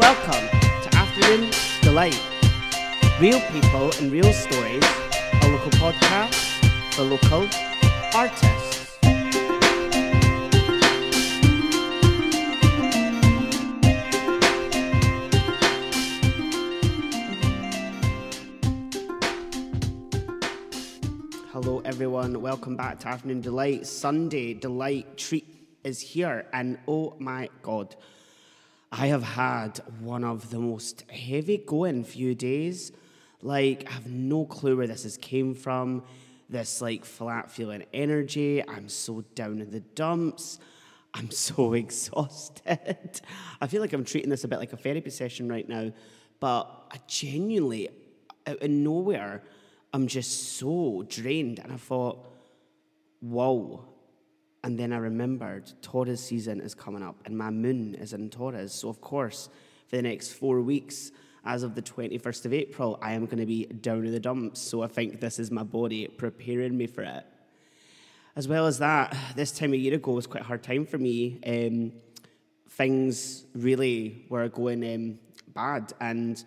Welcome to Afternoon Deelight. Real people and real stories, a local podcast for local artists. Hello, everyone. Welcome back to Afternoon Deelight. Sunday Delight treat is here, and oh my god, I have had one of the most heavy going few days. Like, I have no clue where this has came from. This like flat feeling energy. I'm so down in the dumps. I'm so exhausted. I feel like I'm treating this a bit like a therapy session right now, but I genuinely, out of nowhere, I'm just so drained. And I thought, whoa. And then I remembered Taurus season is coming up and my moon is in Taurus. So, of course, for the next four weeks, as of the 21st of April, I am going to be down in the dumps. So, I think this is my body preparing me for it. As well as that, this time a year ago was quite a hard time for me. Um, things really were going um, bad, and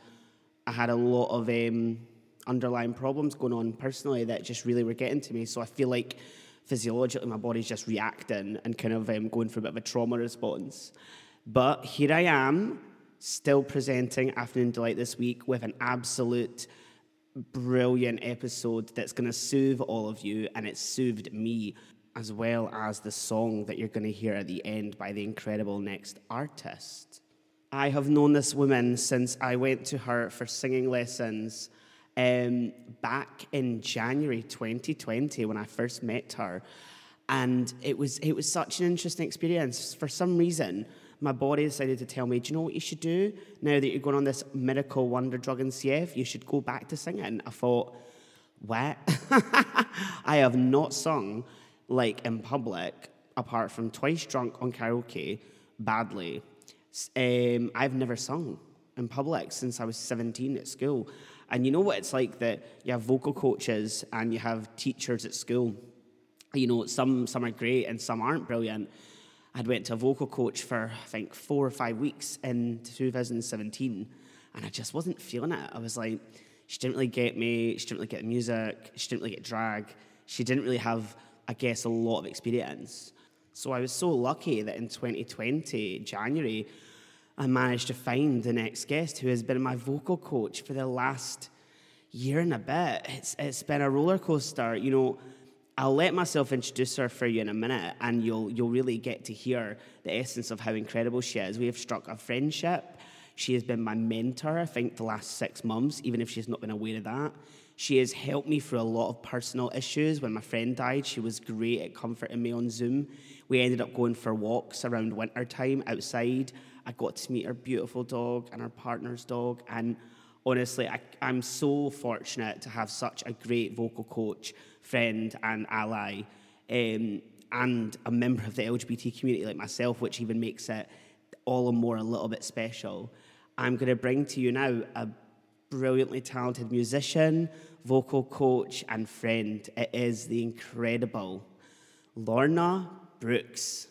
I had a lot of um, underlying problems going on personally that just really were getting to me. So I feel like physiologically my body's just reacting and kind of um, going through a bit of a trauma response. But here I am, still presenting Afternoon Deelight this week with an absolute brilliant episode that's going to soothe all of you, and it soothed me, as well as the song that you're going to hear at the end by the incredible next artist. I have known this woman since I went to her for singing lessons um, back in January 2020 when I first met her. And it was, it was such an interesting experience. For some reason, my body decided to tell me, do you know what you should do? Now that you're going on this miracle wonder drug and CF, you should go back to singing. I thought, what? I have not sung like in public, apart from twice drunk on karaoke, badly. Um, I've never sung in public since I was 17 at school. And you know what it's like that you have vocal coaches and you have teachers at school. You know, some some are great and some aren't brilliant. I'd went to a vocal coach for I think four or five weeks in 2017, and I just wasn't feeling it. I was like, she didn't really get me. She didn't really get the music. She didn't really get drag. She didn't really have, I guess, a lot of experience. So I was so lucky that in 2020 January, I managed to find the next guest who has been my vocal coach for the last year and a bit. It's, it's been a roller coaster. You know, I'll let myself introduce her for you in a minute, and you'll, you'll really get to hear the essence of how incredible she is. We have struck a friendship. She has been my mentor, I think, the last six months, even if she's not been aware of that. She has helped me through a lot of personal issues. When my friend died, she was great at comforting me on Zoom. We ended up going for walks around winter time outside. I got to meet her beautiful dog and her partner's dog. And honestly, I, I'm so fortunate to have such a great vocal coach, friend, and ally, um, and a member of the LGBT community like myself, which even makes it all the more a little bit special. I'm going to bring to you now a brilliantly talented musician, vocal coach, and friend. It is the incredible Lorna Brooks.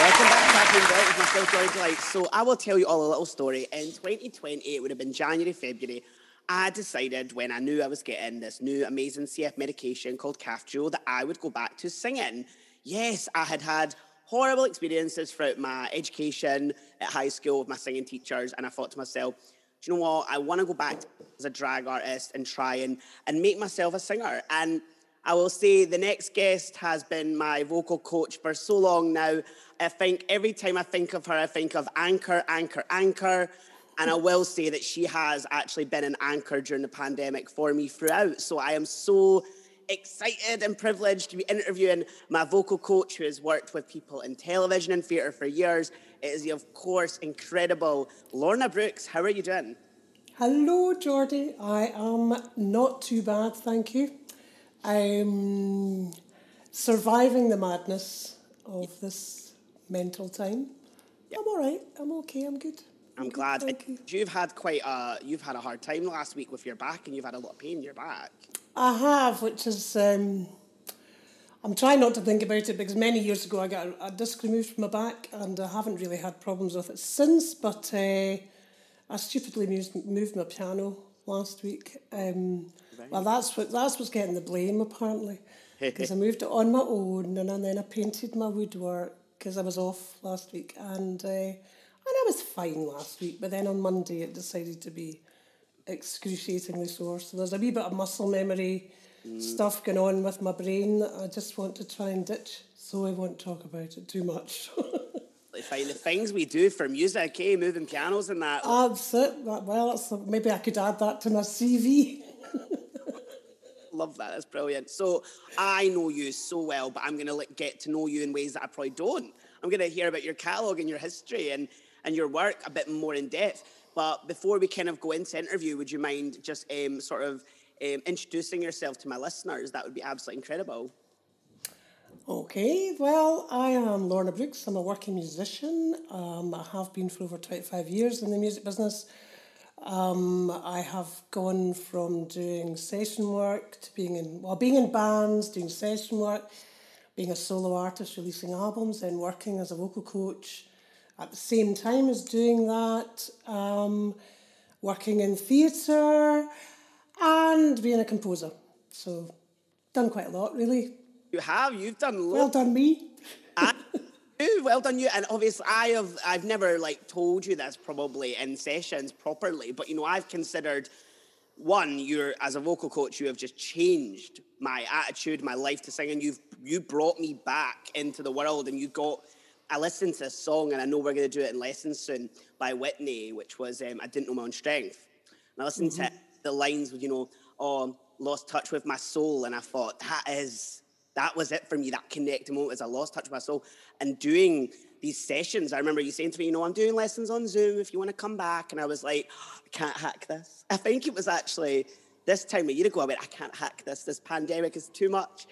Welcome back Happy Delight with myself, Joy. So I will tell you all a little story. In 2020, it would have been January, February. I decided when I knew I was getting this new amazing CF medication called Kaftrio that I would go back to singing. Yes, I had had horrible experiences throughout my education at high school with my singing teachers, and I thought to myself, do you know what? I want to go back as a drag artist and try and, and make myself a singer. And I will say the next guest has been my vocal coach for so long now. I think every time I think of her, I think of Anchor, Anchor, Anchor. And I will say that she has actually been an anchor during the pandemic for me throughout. So I am so excited and privileged to be interviewing my vocal coach who has worked with people in television and theatre for years. It is, of course, incredible Lorna Brooks. How are you doing? Hello, Jordy. I am not too bad, thank you. I'm surviving the madness of this mental time. I'm all right. I'm okay. I'm good. I'm good, glad you. you've had quite a you've had a hard time last week with your back, and you've had a lot of pain in your back. I have, which is, um, I'm trying not to think about it because many years ago I got a, a disc removed from my back and I haven't really had problems with it since. But uh, I stupidly moved, moved my piano last week. Um, right. Well, that's what that's what's getting the blame apparently, because I moved it on my own and then I painted my woodwork because I was off last week and uh, and I was fine last week. But then on Monday it decided to be excruciatingly sore. So there's a wee bit of muscle memory mm. stuff going on with my brain that I just want to try and ditch. So I won't talk about it too much. The things we do for music, eh? Moving pianos and that. That's it. Well, that's, maybe I could add that to my CV. Love that. That's brilliant. So I know you so well, but I'm going to like, get to know you in ways that I probably don't. I'm going to hear about your catalogue and your history and, and your work a bit more in depth. But before we kind of go into interview, would you mind just um, sort of um, introducing yourself to my listeners, that would be absolutely incredible. Okay, well, I am Lorna Brooks. I'm a working musician. Um, I have been for over 25 years in the music business. Um, I have gone from doing session work to being in, well, being in bands, doing session work, being a solo artist, releasing albums, then working as a vocal coach at the same time as doing that, um, working in theatre, and being a composer. So, done quite a lot, really. You have. You've done. A lot. Well done, me. Well done you. And obviously, I have. I've never like told you this probably in sessions properly, but you know, I've considered one. You're as a vocal coach, you have just changed my attitude, my life to singing. You've you brought me back into the world, and you got. I listened to a song, and I know we're going to do it in lessons soon by Whitney, which was um, "I Didn't Know My Own Strength." And I listened mm-hmm. to the lines with, you know, oh, lost touch with my soul. And I thought, that is, that was it for me. That connecting moment was I lost touch with my soul. And doing these sessions, I remember you saying to me, you know, I'm doing lessons on Zoom if you want to come back. And I was like, oh, I can't hack this. I think it was actually this time a year ago, I went, I can't hack this. This pandemic is too much.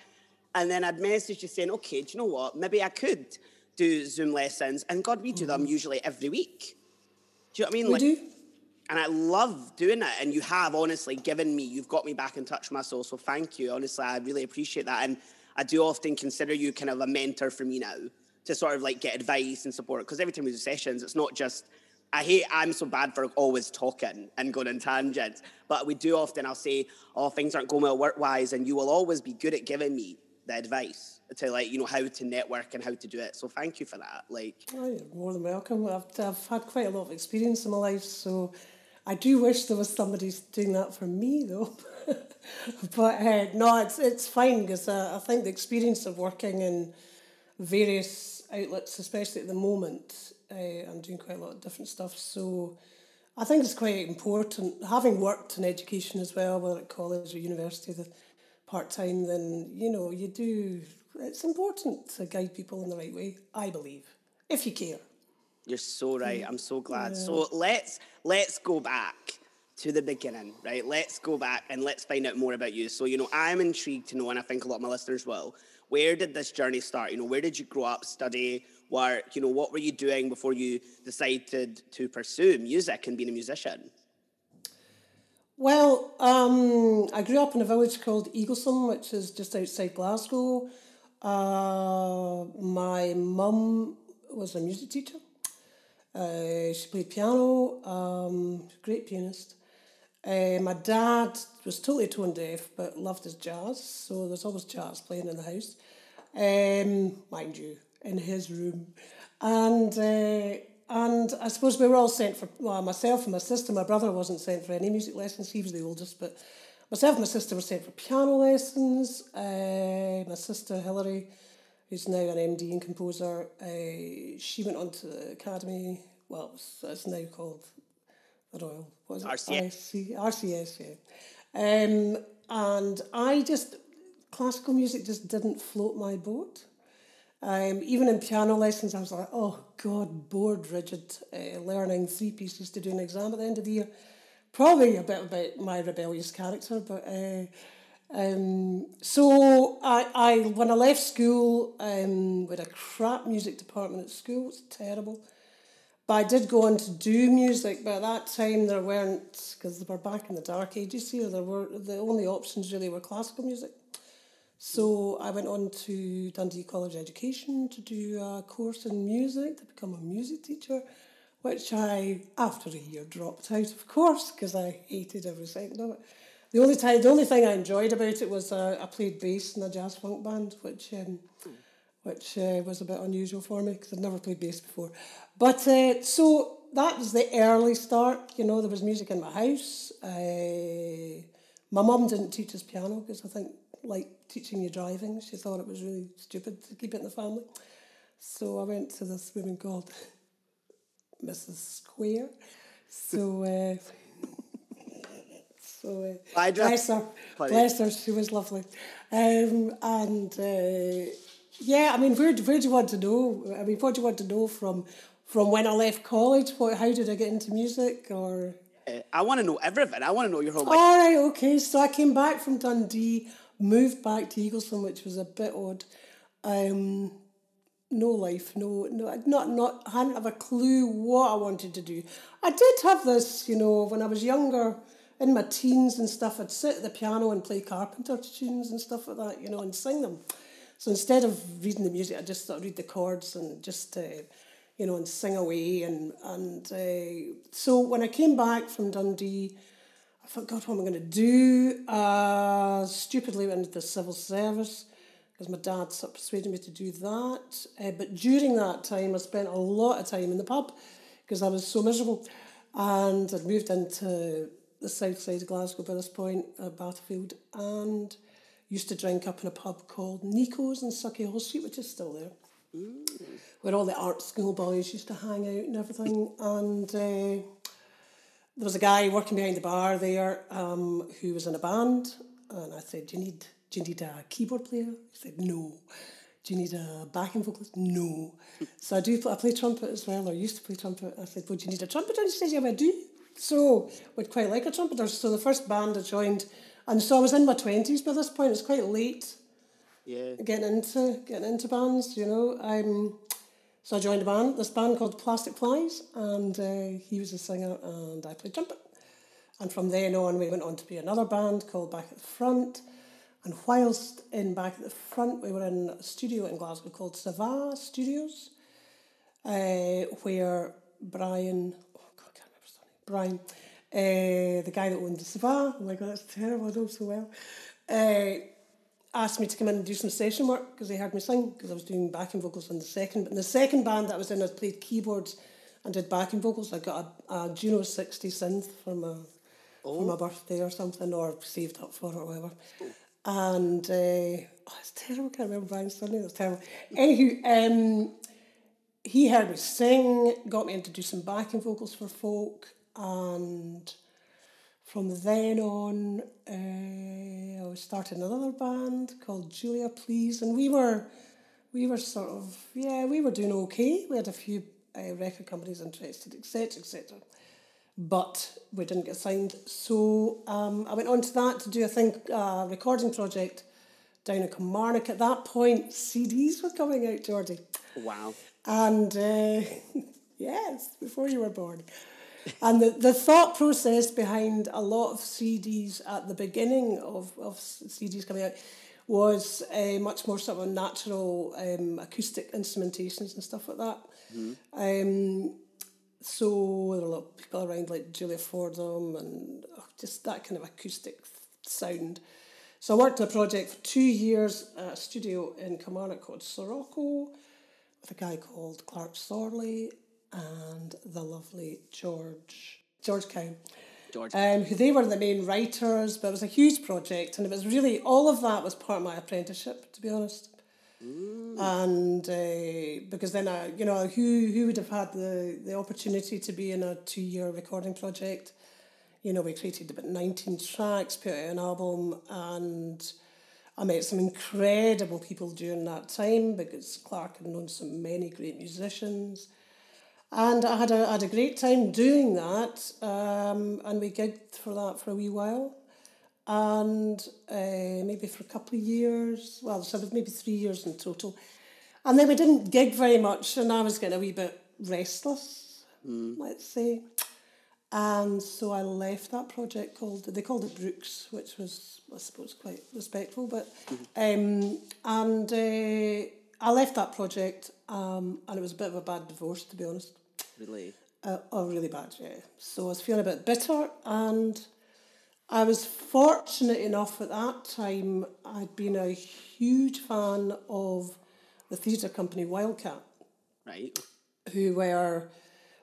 And then I'd messaged you saying, okay, do you know what? Maybe I could do Zoom lessons. And God, we do them mm-hmm. usually every week. Do you know what I mean? We like, do and I love doing it. And you have honestly given me, you've got me back in touch with my soul. So thank you. Honestly, I really appreciate that. And I do often consider you kind of a mentor for me now to sort of like get advice and support. Because every time we do sessions, it's not just, I hate, I'm so bad for always talking and going on tangents. But we do often, I'll say, oh, things aren't going well work wise. And you will always be good at giving me the advice to like you know how to network and how to do it so thank you for that like oh, you're more than welcome I've, I've had quite a lot of experience in my life so I do wish there was somebody doing that for me, though. but uh, no, it's it's fine because uh, I think the experience of working in various outlets, especially at the moment, uh, I'm doing quite a lot of different stuff. So I think it's quite important. Having worked in education as well, whether at college or university, the part time, then you know you do. It's important to guide people in the right way. I believe, if you care. You're so right. I'm so glad. Yeah. So let's let's go back to the beginning, right? Let's go back and let's find out more about you. So, you know, I'm intrigued to know, and I think a lot of my listeners will, where did this journey start? You know, where did you grow up, study, work? You know, what were you doing before you decided to pursue music and being a musician? Well, um, I grew up in a village called Eaglesham, which is just outside Glasgow. Uh, my mum was a music teacher. Uh, she played piano, um, great pianist. Uh, my dad was totally tone deaf but loved his jazz, so there's always jazz playing in the house, um, mind you, in his room. And uh, and I suppose we were all sent for, well, myself and my sister, my brother wasn't sent for any music lessons, he was the oldest, but myself and my sister were sent for piano lessons. Uh, my sister Hilary who's now an MD and composer. Uh, she went on to the Academy, well, it's, it's now called the Royal, what is it? RCS. RCS, yeah. Um, and I just, classical music just didn't float my boat. Um, even in piano lessons, I was like, oh God, bored, rigid, uh, learning three pieces to do an exam at the end of the year. Probably a bit about my rebellious character, but uh, um, so I, I when I left school, um, had a crap music department at school. It was terrible. But I did go on to do music, but at that time there weren't because they were back in the dark ages here. There were the only options really were classical music. So I went on to Dundee College Education to do a course in music to become a music teacher, which I, after a year, dropped out, of course, because I hated every second of it. The only time, the only thing I enjoyed about it was uh, I played bass in a jazz funk band, which um, which uh, was a bit unusual for me because I'd never played bass before. But uh, so that was the early start. You know, there was music in my house. Uh, my mum didn't teach us piano because I think, like teaching you driving, she thought it was really stupid to keep it in the family. So I went to this woman called Mrs. Square. So. So uh, bless her, bless her, she was lovely, um, and uh, yeah, I mean, where, where do you want to know? I mean, what do you want to know from from when I left college? What, how did I get into music? Or uh, I want to know everything. I want to know your whole life. All right, okay. So I came back from Dundee, moved back to Eaglesham, which was a bit odd. Um, no life, no, no, not, not, I hadn't have a clue what I wanted to do. I did have this, you know, when I was younger, in my teens and stuff, I'd sit at the piano and play Carpenter tunes and stuff like that, you know, and sing them. So instead of reading the music, I just sort of read the chords and just, uh, you know, and sing away. And, and uh, so when I came back from Dundee, I thought, God, what am I going to do? Uh, stupidly went into the civil service because my dad sort of persuaded me to do that. Uh, but during that time, I spent a lot of time in the pub because I was so miserable. And I'd moved into the south side of Glasgow by this point, uh, Battlefield, and used to drink up in a pub called Nico's in Sauchiehall Street, which is still there, mm. where all the art school boys used to hang out and everything. And uh, there was a guy working behind the bar there um, who was in a band, and I said, "Do you need do you need a keyboard player?" He said, "No." Do you need a backing vocalist? No. so I do. I play trumpet as well, or used to play trumpet. I said, "Would you need a trumpet?" And he said, "Yeah, I do." So would quite like a trumpeter. So the first band I joined and so I was in my twenties by this point. It's quite late. Yeah. Getting into getting into bands, you know. Um, so I joined a band, this band called Plastic Flies, and uh, he was a singer, and I played trumpet. And from then on, we went on to be another band called Back at the Front. And whilst in Back at the Front, we were in a studio in Glasgow called Sava Studios, uh, where Brian, oh God, I can't remember his name, Brian uh, the guy that owned the spa, oh my god, that's terrible, I know so well, uh, asked me to come in and do some session work because he heard me sing because I was doing backing vocals in the second. But in the second band that I was in, I played keyboards and did backing vocals. I got a, a Juno 60 synth for my, oh. for my birthday or something, or saved up for it or whatever. Oh. And uh, oh, it's terrible, I can't remember Brian's surname, that's terrible. Anywho, um, he heard me sing, got me in to do some backing vocals for folk, and from then on, uh, I started another band called Julia Please, and we were, we were sort of yeah, we were doing okay. We had a few uh, record companies interested, etc., etc. But we didn't get signed, so um, I went on to that to do a thing, uh, recording project down in Kilmarnock. At that point, CDs were coming out, Jordy. Wow. And uh, yes, before you were born and the, the thought process behind a lot of CDs at the beginning of, of CDs coming out was uh, much more sort of natural um, acoustic instrumentations and stuff like that. Mm-hmm. Um, so there were a lot of people around like Julia Fordham and oh, just that kind of acoustic sound. So I worked on a project for two years at a studio in Kilmarnock called Sirocco with a guy called Clark Sorley and the lovely George George Cow. George. Um, who they were the main writers, but it was a huge project, and it was really all of that was part of my apprenticeship, to be honest. Mm. And uh, because then I, you know, who who would have had the the opportunity to be in a two year recording project? You know, we created about nineteen tracks, put out an album, and I met some incredible people during that time because Clark had known so many great musicians. And I had a, had a great time doing that, um, and we gigged for that for a wee while. And uh, maybe for a couple of years, well, so it was maybe three years in total. And then we didn't gig very much, and I was getting a wee bit restless, mm. let's say. And so I left that project called, they called it Brooks, which was, I suppose, quite respectful. But, um, and uh, I left that project um, and it was a bit of a bad divorce, to be honest. Really? Uh, oh, really bad, yeah. So I was feeling a bit bitter, and I was fortunate enough at that time, I'd been a huge fan of the theatre company Wildcat, Right. who were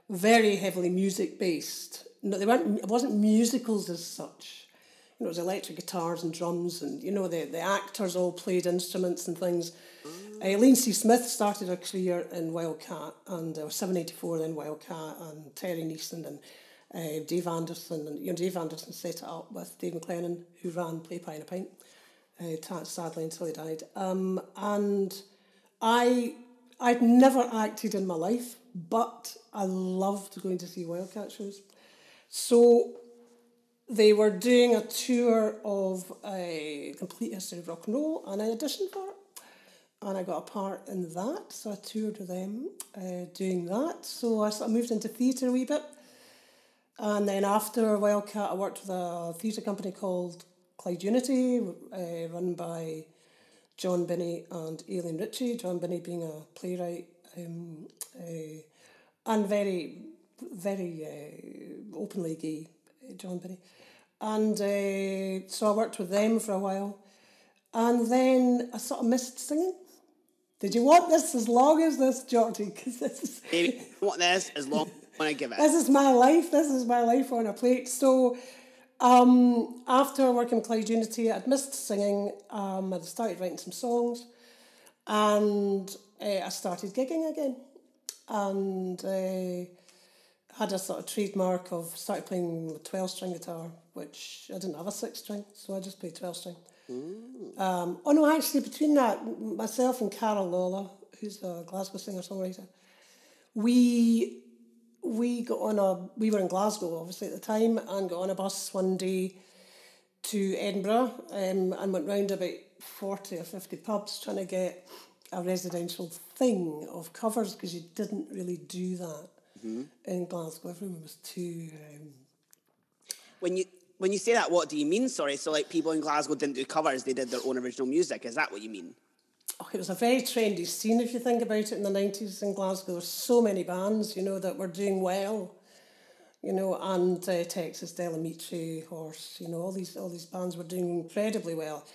very heavily music based. No, they weren't. It wasn't musicals as such. You know, it was electric guitars and drums, and you know the the actors all played instruments and things. Uh, Elaine C. Smith started her career in Wildcat, and uh, seven eighty four then Wildcat, and Terry Neason and uh, Dave Anderson, and you know Dave Anderson set it up with Dave MacLennan, who ran Play Pie in a Pint, uh, sadly until he died. Um, and I I'd never acted in my life, but I loved going to see Wildcat shows. So they were doing a tour of a complete history of rock and roll, and I auditioned for it. And I got a part in that, so I toured with them uh, doing that. So I sort of moved into theatre a wee bit. And then after Wildcat, I worked with a theatre company called Clyde Unity, uh, run by John Binnie and Aileen Ritchie. John Binnie being a playwright um, uh, and very, very uh, openly gay, John Binnie. And uh, so I worked with them for a while. And then I sort of missed singing. Did you want this as long as this, Georgie? Because this is Baby, I want this as long as I give it. this is my life. This is my life on a plate. So, um, after working with Clyde Unity, I'd missed singing. Um, I'd started writing some songs, and uh, I started gigging again, and uh, had a sort of trademark of started playing with twelve string guitar, which I didn't have a six string, so I just played twelve string. Um, oh no, actually, between that, myself and Carol Laula, who's a Glasgow singer songwriter, we we got on a we were in Glasgow obviously at the time and got on a bus one day to Edinburgh um, and went round about forty or fifty pubs trying to get a residential thing of covers because you didn't really do that in Glasgow. Everyone was too. Um, When you when you say that, what do you mean? Sorry, so like people in Glasgow didn't do covers; they did their own original music. Is that what you mean? Oh, it was a very trendy scene if you think about it in the 90s in Glasgow. There were so many bands, you know, that were doing well. You know, and uh, Texas Del Amitri, Horse, you know, all these all these bands were doing incredibly well.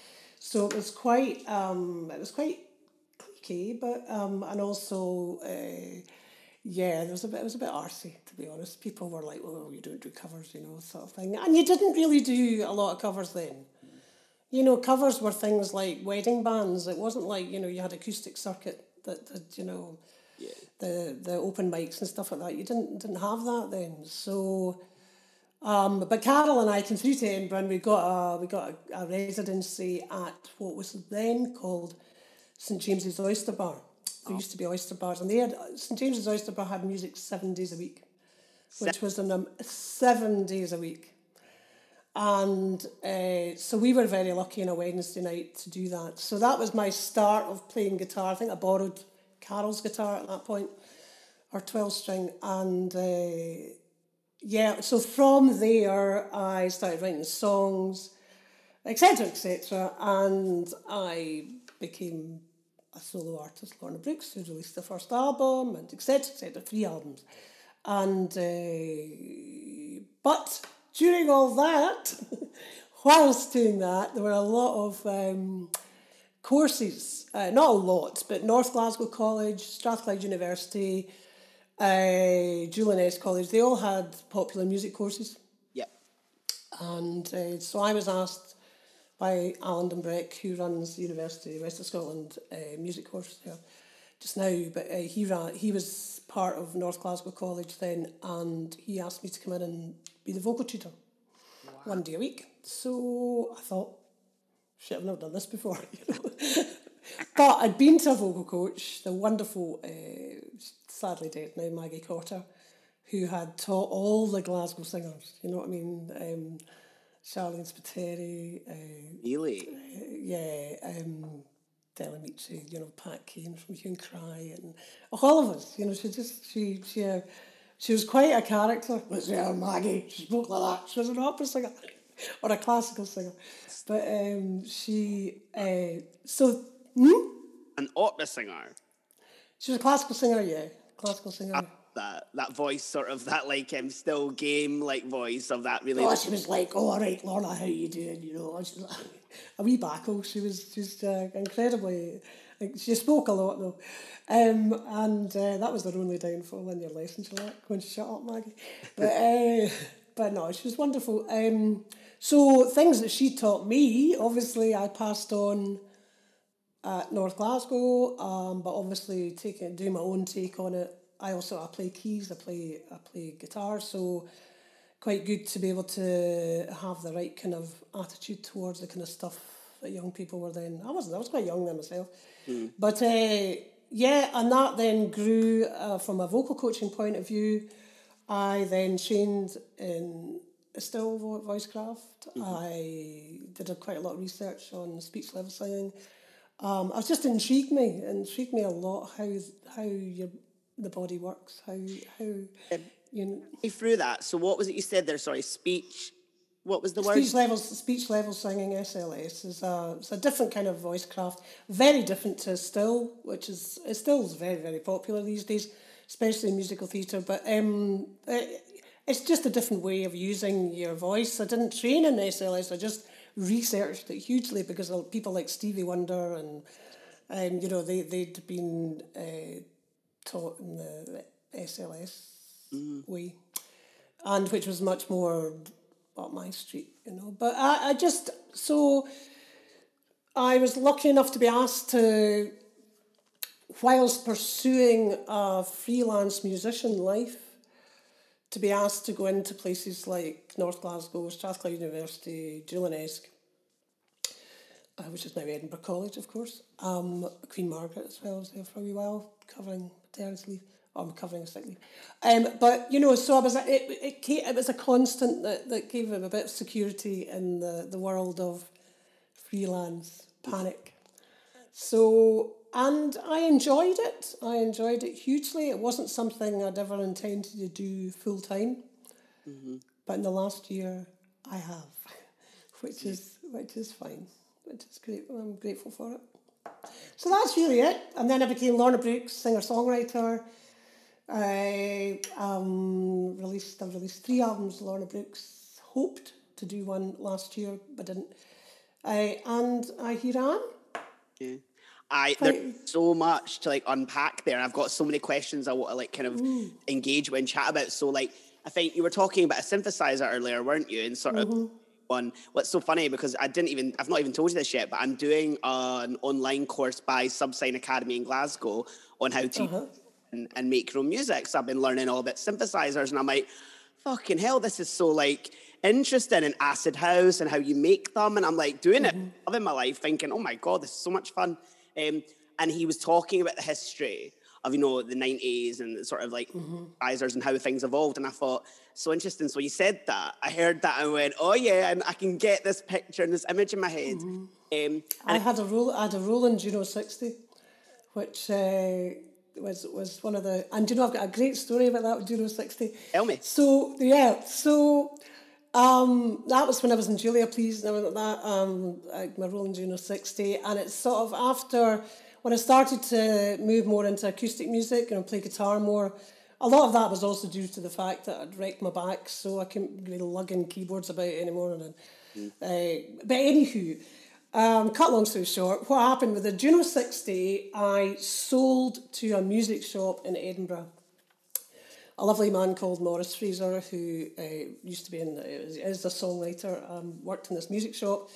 So it was quite um, it was quite cliquey, but um, and also uh, yeah, there was a bit it was a bit arsey to be honest. People were like, "Oh, you don't do covers," you know, sort of thing, and you didn't really do a lot of covers then. You know, covers were things like wedding bands. It wasn't like you know you had acoustic circuit that, that you know, yeah. the the open mics and stuff like that. You didn't didn't have that then. So, um, but Carol and I came through to Edinburgh and we got a we got a, a residency at what was then called St James's Oyster Bar. There used to be oyster bars, and they had St James's Oyster Bar had music seven days a week, which was an, um, seven days a week. And uh, so we were very lucky on a Wednesday night to do that. So that was my start of playing guitar. I think I borrowed Carol's guitar at that point, or 12 string. And uh, yeah, so from there I started writing songs, etc., etc. And I became a solo artist, Lorna Brooks, who released the first album, and etc., etc., three albums. And uh, but during all that, whilst doing that, there were a lot of um, courses, uh, not a lot, but North Glasgow College, Strathclyde University, uh, Jewel and Esk College, they all had popular music courses. Yeah. And uh, so I was asked by Alan Dumbreck, who runs the University of West of Scotland uh, music course there just now, but uh, he ran, he was part of North Glasgow College then, and he asked me to come in and be the vocal tutor one day a week. So I thought, shit, I've never done this before. You know? but I'd been to a vocal coach, the wonderful, uh, sadly dead now, Maggie Cotter, who had taught all the Glasgow singers. You know what I mean? Um, Sharleen Spiteri, uh, Really? yeah, um, Del Amitri, you know, Pat Kane from Hue and Cry, and all of us. You know, she just she she uh, She was quite a character. Was there Maggie? She spoke like that. She was an opera singer or a classical singer. But um, she, uh, so, hmm? An opera singer. She was a classical singer, yeah. Classical singer. That that voice, sort of that like um, still game like voice of that really. Oh, she was like, "Oh, all right, Lorna, how you doing?" You know, she's like, a wee backle. She was just uh, incredibly. Like, she spoke a lot though, um, and uh, that was their only downfall in your lesson. She like when she shut up, Maggie, but uh, but no, she was wonderful. Um, so things that she taught me, obviously, I passed on at North Glasgow, um, but obviously taking do my own take on it. I also I play keys, I play I play guitar, so quite good to be able to have the right kind of attitude towards the kind of stuff that young people were then. I wasn't. I was quite young then myself, mm. but uh, yeah, and that then grew uh, from a vocal coaching point of view. I then trained in Estill voicecraft. Mm-hmm. I did a, quite a lot of research on speech level singing. Um, it just intrigued me. It intrigued me a lot how how your the body works. How how um, you know. through that. So what was it you said there? Sorry, speech. What was the speech word? Speech levels. Speech level singing SLS is a it's a different kind of voice craft, Very different to Estill, which is it still is very very popular these days, especially in musical theatre. But um, it, it's just a different way of using your voice. I didn't train in SLS. I just researched it hugely because people like Stevie Wonder and um, you know they they'd been uh, taught in the SLS mm. way, and which was much more up my street, you know. But I, I just so I was lucky enough to be asked to, whilst pursuing a freelance musician life, to be asked to go into places like North Glasgow, Strathclyde University, Jewel and Esk, uh, which is now Edinburgh College, of course, um, Queen Margaret as well, was there for a wee while, covering maternity leave. Oh, I'm covering a sick leave. Um, but, you know, so I was, it, it, it was a constant that, that gave him a bit of security in the, the world of freelance panic. So and I enjoyed it. I enjoyed it hugely. It wasn't something I'd ever intended to do full time, mm-hmm. but in the last year I have, which is which is fine, which is great. I'm grateful for it. So that's really it. And then I became Lorna Brooks, singer songwriter. I um, released I've released three albums. Lorna Brooks hoped to do one last year, but didn't. I and I here I am. Yeah. I there's so much to like unpack there. I've got so many questions I want to like kind of mm. engage with and chat about. So like I think you were talking about a synthesizer earlier, weren't you? And sort mm-hmm. of one. What's so funny because I didn't even I've not even told you this yet, but I'm doing an online course by SubSine Academy in Glasgow on how to uh-huh. and, and make your own music. So I've been learning all about synthesizers, and I'm like, fucking hell, this is so like interesting in acid house and how you make them. And I'm like doing mm-hmm. it, loving my life, thinking, oh my god, this is so much fun. Um, and he was talking about the history of you know the 90s and sort of like mm-hmm. and how things evolved and i thought so interesting so you said that i heard that and went oh yeah and i can get this picture and this image in my head mm-hmm. um, i had a roll i had a roland juno 60 which uh, was was one of the and you know i've got a great story about that with juno 60 tell me so yeah so um, that was when I was in Julia Please and everything like that, um, my Roland Juno 60. And it's sort of after, when I started to move more into acoustic music and play guitar more, a lot of that was also due to the fact that I'd wrecked my back, so I couldn't be lugging keyboards about anymore. And, mm. uh, but anywho, um, cut long story short, what happened with the Juno 60, I sold to a music shop in Edinburgh a lovely man called Morris Fraser, who uh, used to be in, uh, is a songwriter, um, worked in this music shop,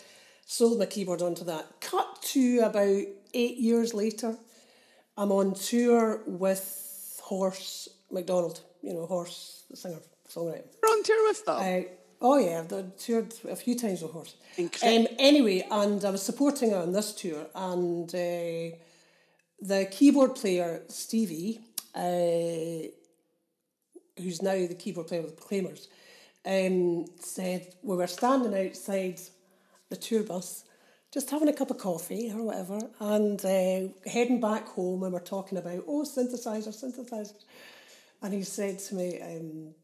sold my keyboard onto that. Cut to about eight years later, I'm on tour with Horse McDonald, you know, Horse, the singer, songwriter. You're on tour with them? Uh, oh, yeah, I've toured a few times with Horse. Um, anyway, and I was supporting her on this tour, and uh, the keyboard player, Stevie, uh, who's now the keyboard player with the Proclaimers, um, said we were standing outside the tour bus, just having a cup of coffee or whatever, and uh, heading back home and we're talking about, oh, synthesizer, synthesizer. and he said to me, um,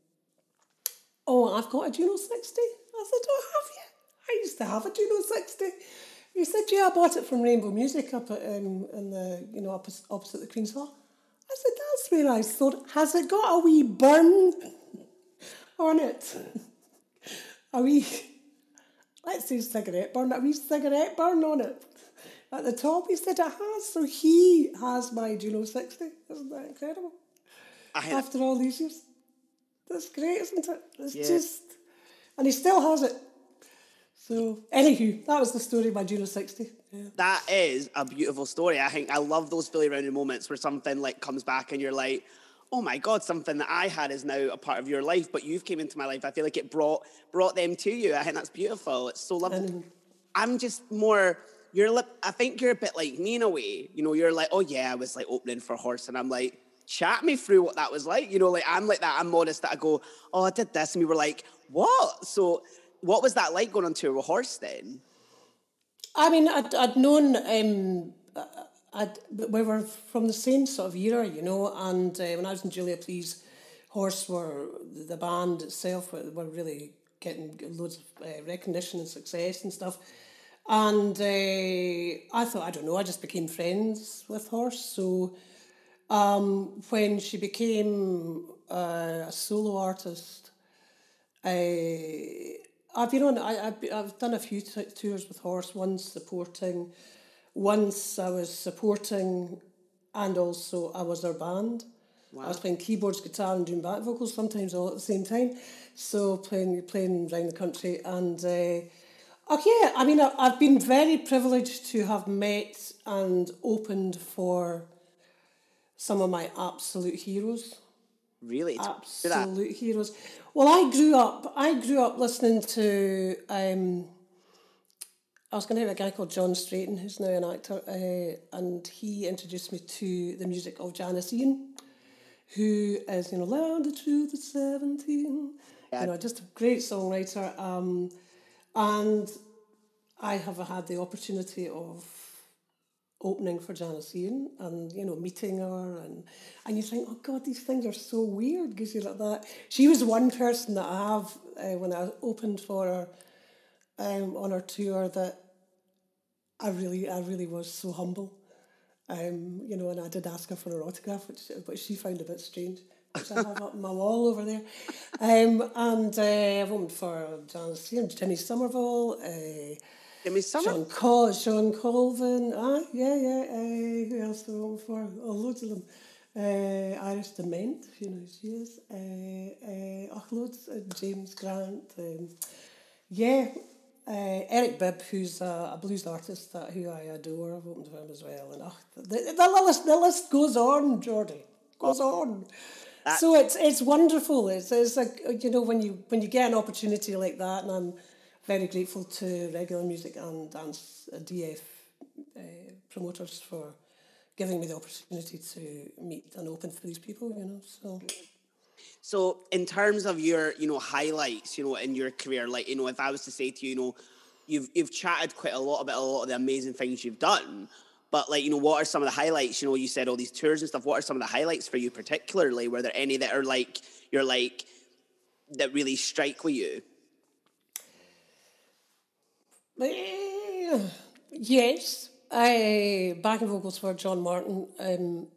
"Oh, I've got a Juno 60." I said, "Oh, have you? I used to have a Juno 60." He said, "Yeah, I bought it from Rainbow Music up at um, in the you know opposite, the Queen's Hall." I said, "That's where I thought. Has it got a wee burn on it? a wee, let's say cigarette burn, a wee cigarette burn on it." At the top, he said it has, so he has my Juno 60. Isn't that incredible? I, After all these years. That's great, isn't it? It's Yeah. just. And he still has it. So, anywho, that was the story of my Juno 60. Yeah. that is a beautiful story. I think I love those fully rounded moments where something like comes back and you're like, oh my god, something that I had is now a part of your life, but you've came into my life. I feel like it brought brought them to you. I think that's beautiful. It's so lovely. And- I'm just more. You're. li- I think you're a bit like me in a way. You know, you're like, oh yeah, I was like opening for horse, and I'm like, chat me through what that was like. You know, like I'm like that. I'm modest that I go, oh, I did this, and we were like, what? So, what was that like going on tour with horse then? I mean, I'd, I'd known, um, I'd, we were from the same sort of era, you know, and uh, when I was in Julia Please, Horse were, the band itself were, were really getting loads of uh, recognition and success and stuff. And uh, I thought, I don't know, I just became friends with Horse. So um, when she became uh, a solo artist, I, I've been on. I, I've, I've done a few t- tours with Horse. Once supporting, once I was supporting, and also I was their band. Wow. I was playing keyboards, guitar, and doing back vocals sometimes all at the same time. So playing playing around the country and. Uh, Oh yeah, I mean I, I've been very privileged to have met and opened for some of my absolute heroes Really? Talk me through that. absolute heroes. Well, I grew up. I grew up listening to. Um, I was going to have a guy called John Straighton, who's now an actor, uh, and he introduced me to the music of Janis Ian, who is you know "Learn the Truth at 17. You know, just a great songwriter. Um, and I have had the opportunity of opening for Janis Ian and you know meeting her and and you think oh god these things are so weird because you're like that she was one person that I have uh, when I opened for her um, on her tour that I really I really was so humble um, you know and I did ask her for her autograph which but she found a bit strange which I have up my wall over there um, and uh, I've opened for Janis Jimmy Somerville uh, Give me. Shawn, Col- Shawn Colvin, ah, yeah, yeah, uh, who else do I want for? Oh, loads of them. Uh, Iris DeMent, you know who she is. Uh, uh, oh, loads, uh, James Grant. Um, yeah, uh, Eric Bibb, who's a, a blues artist that who I adore, I've opened for him as well. And oh, the, the, list, the list goes on, Jordy, goes on. So it's it's wonderful. It's, it's like you know when you when you get an opportunity like that, and I'm very grateful to regular music and dance uh, DF uh, promoters for giving me the opportunity to meet and open for these people. You know, so So, in terms of your, you know, highlights, you know, in your career, like, you know, if I was to say to you, you know, you've you've chatted quite a lot about a lot of the amazing things you've done, but like, you know, what are some of the highlights? You know, you said all these tours and stuff. What are some of the highlights for you, particularly? Were there any that are like you're like that really strike with you? Yes, I backing vocals for John Martyn, um,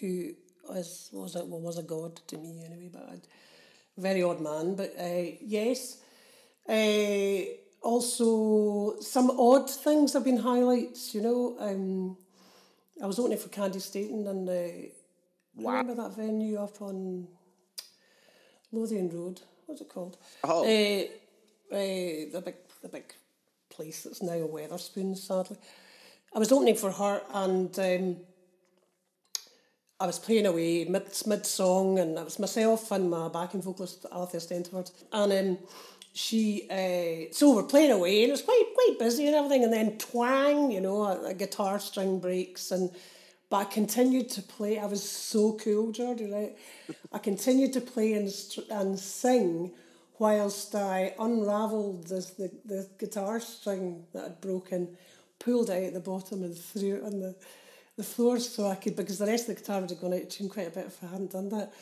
who was was a well, was a god to me anyway, but I'd, very odd man. But uh, yes, uh, also some odd things have been highlights. You know, um, I was opening for Candi Staton, and uh, remember that venue up on Lothian Road. What's it called? Oh. Uh, uh, the big the big place that's now a Wetherspoon, sadly. I was opening for her and um, I was playing away mid mid song and it was myself and my backing vocalist Althea Stentiford and um, she uh, so we're playing away and it was quite quite busy and everything. And then twang you know a, a guitar string breaks and but I continued to play. I was so cool Jordy right? I continued to play and, and sing whilst I unravelled this, the, the guitar string that had broken, pulled out at the bottom and threw it on the, the floor so I could, because the rest of the guitar would have gone out of tune quite a bit if I hadn't done that.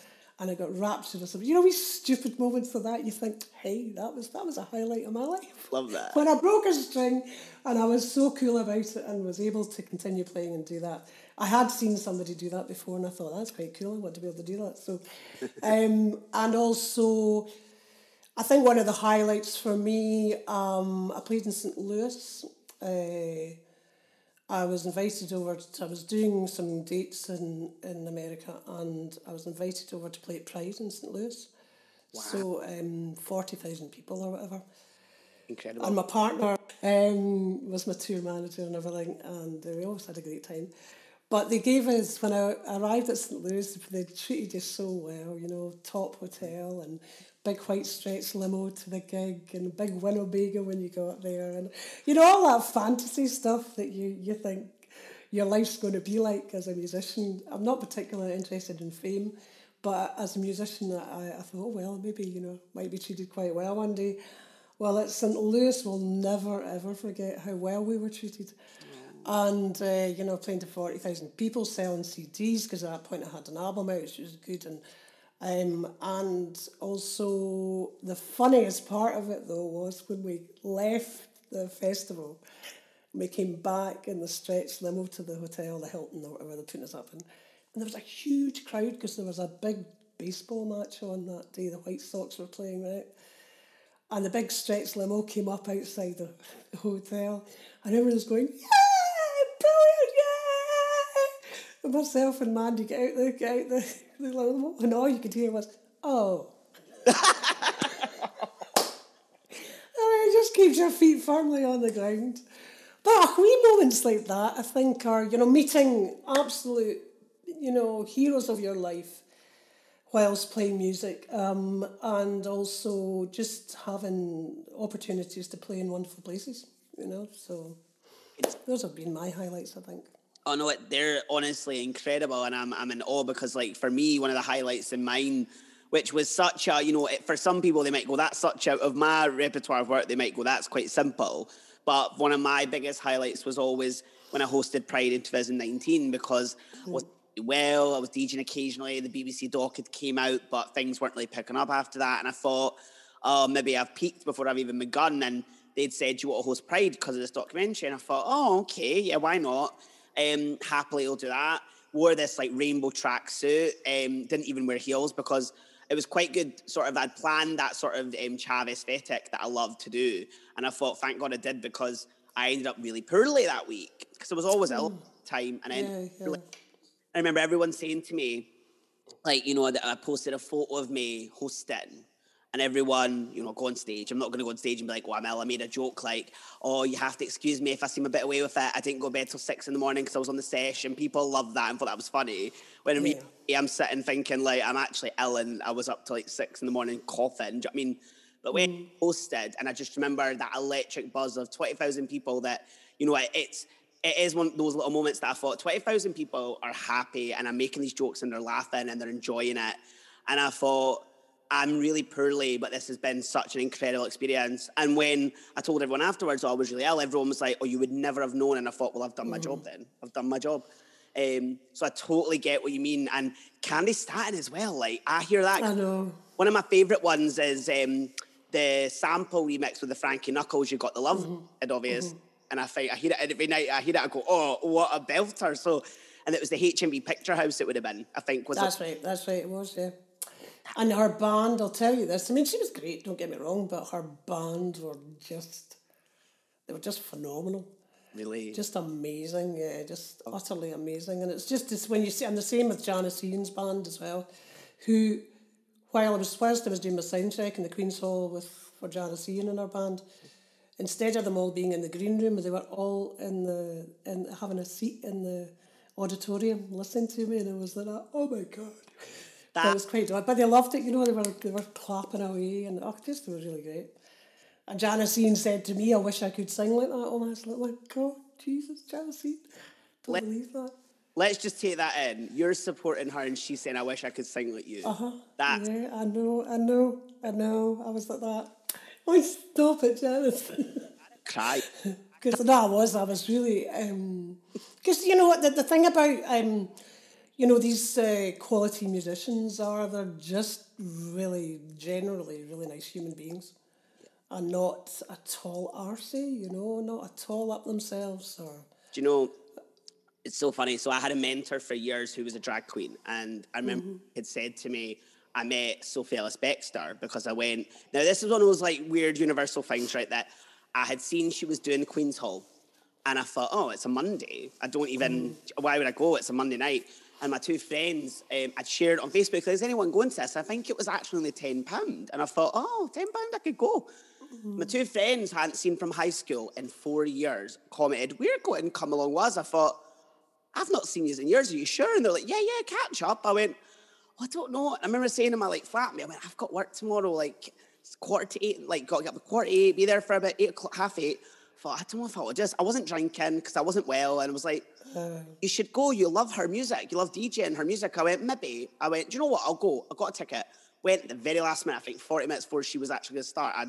and I got rapturous. You know, these stupid moments of that, you think, hey, that was that was a highlight of my life. Love that. When I broke a string and I was so cool about it and was able to continue playing and do that. I had seen somebody do that before and I thought, that's quite cool, I want to be able to do that. So, um, and also, I think one of the highlights for me, um, I played in St. Louis. Uh, I was invited over. To, I was doing some dates in, in America, and I was invited over to play at Pride in St. Louis. Wow. So um, forty thousand people or whatever. Incredible. And my partner um, was my tour manager and everything, and we always had a great time. But they gave us when I arrived at St. Louis, they treated us so well. You know, top hotel and big white stretch limo to the gig and big Winnebago when you got there and you know all that fantasy stuff that you you think your life's going to be like as a musician. I'm not particularly interested in fame, but as a musician, I, I thought, oh, well, maybe you know might be treated quite well one day. Well, at St. Louis, we'll never ever forget how well we were treated. And, uh, you know, playing to 40,000 people selling CDs, because at that point I had an album out, which was good. And um, and also, the funniest part of it though was when we left the festival, we came back in the stretch limo to the hotel, the Hilton, or whatever they're putting us up in. And there was a huge crowd because there was a big baseball match on that day. The White Sox were playing, right? And the big stretch limo came up outside the, hotel, and everyone was going, Yeah, brilliant, yeah! Myself and Mandy get out there, get out there and all you could hear was, oh. I mean, it just keeps your feet firmly on the ground. But wee moments like that, I think, are, you know, meeting absolute, you know, heroes of your life whilst playing music um, and also just having opportunities to play in wonderful places, you know. So those have been my highlights, I think. Oh no, they're honestly incredible, and I'm I'm in awe because like for me, one of the highlights in mine, which was such a you know for some people they might go that's such out of my repertoire of work they might go that's quite simple, but one of my biggest highlights was always when I hosted Pride in 2019 because mm. I was well, I was DJing occasionally. The BBC doc had came out, but things weren't really picking up after that, and I thought, oh, maybe I've peaked before I've even begun, and they'd said you want to host Pride because of this documentary, and I thought, oh, okay, yeah, why not? Um, happily, will do that. Wore this like rainbow tracksuit. Um, didn't even wear heels because it was quite good. Sort of, I'd planned that sort of um, Chav aesthetic that I love to do, and I thought, thank God I did because I ended up really poorly that week because I was always ill mm. time, and then yeah, yeah. I remember everyone saying to me, like, you know, that I posted a photo of me hosting and everyone, you know, go on stage. I'm not going to go on stage and be like, oh, I'm ill. I made a joke like, oh, you have to excuse me if I seem a bit away with it. I didn't go to bed till six in the morning because I was on the session. People love that and thought that was funny. When yeah. I'm sitting thinking like, I'm actually ill and I was up till like six in the morning coughing. I mean? But when mm. I posted, and I just remember that electric buzz of 20,000 people that, you know, it's, it is one of those little moments that I thought 20,000 people are happy and I'm making these jokes and they're laughing and they're enjoying it. And I thought, I'm really poorly, but this has been such an incredible experience. And when I told everyone afterwards oh, I was really ill, everyone was like, oh, you would never have known. And I thought, well, I've done my job then. I've done my job. Um, so I totally get what you mean. And Candi Staton as well. Like, I hear that. I know. One of my favourite ones is um, the sample remix with the Frankie Knuckles, You Got the Love, mm-hmm. and obvious. Mm-hmm. And I think I hear it every night. I hear it, I go, oh, what a belter. So, and it was the HMV Picture House it would have been, I think. Was That's it? right. That's right. It was, yeah. And her band, I'll tell you this. I mean, she was great. Don't get me wrong, but her band were just they were just phenomenal. Really, just amazing. Yeah, just oh. utterly amazing. And it's just this when you see, and the same with Janis Ian's band as well, who while I was whilst I was doing my sound check in the Queen's Hall with for Janis Ian and her band, instead of them all being in the green room, they were all in the in having a seat in the auditorium listening to me, and it was like, oh my god. That, was quite odd, but they loved it. You know, they were they were clapping away, and oh, it was really great. And Janis Ian said to me, "I wish I could sing like that." Oh my God, Jesus, Janis Ian, don't Let, believe that. Let's just take that in. You're supporting her, and she's saying, "I wish I could sing like you." Uh huh. That. Yeah, I know, I know, I know. I was like that. Oh, stop it, Janis. Cry. Because no, I was. I was really. Because um, you know what the, the thing about um, you know, these uh, quality musicians are, they're just really, generally, really nice human beings. And not at all arsey, you know, not at all up themselves or. Do you know, it's so funny. So I had a mentor for years who was a drag queen, and I remember Mm-hmm. had said to me, I met Sophie Ellis Bextor because I went. Now this is one of those like weird universal things, right? That I had seen she was doing the Queen's Hall, and I thought, oh, it's a Monday. I don't even. Why would I go? It's a Monday night. And my two friends, um, I'd shared on Facebook. Is anyone going to this? I think it was actually only ten pound, and I thought, oh, 10 pound, I could go. My two friends hadn't seen from high school in four years. Commented, "We're going. To come along us." I thought. I've not seen you in years. Are you sure? And they're like, yeah, yeah, catch up. I went, oh, I don't know. I remember saying to my like flatmate, I went, I've got work tomorrow, like quarter to eight, like got to get up at quarter to eight, be there for about eight o'clock, half eight. Thought, I don't know if I would just, I wasn't drinking because I wasn't well. And I was like, you should go. You love her music. You love DJing her music. I went, maybe. I went, do you know what? I'll go. I got a ticket. Went the very last minute, I think 40 minutes before she was actually going to start. I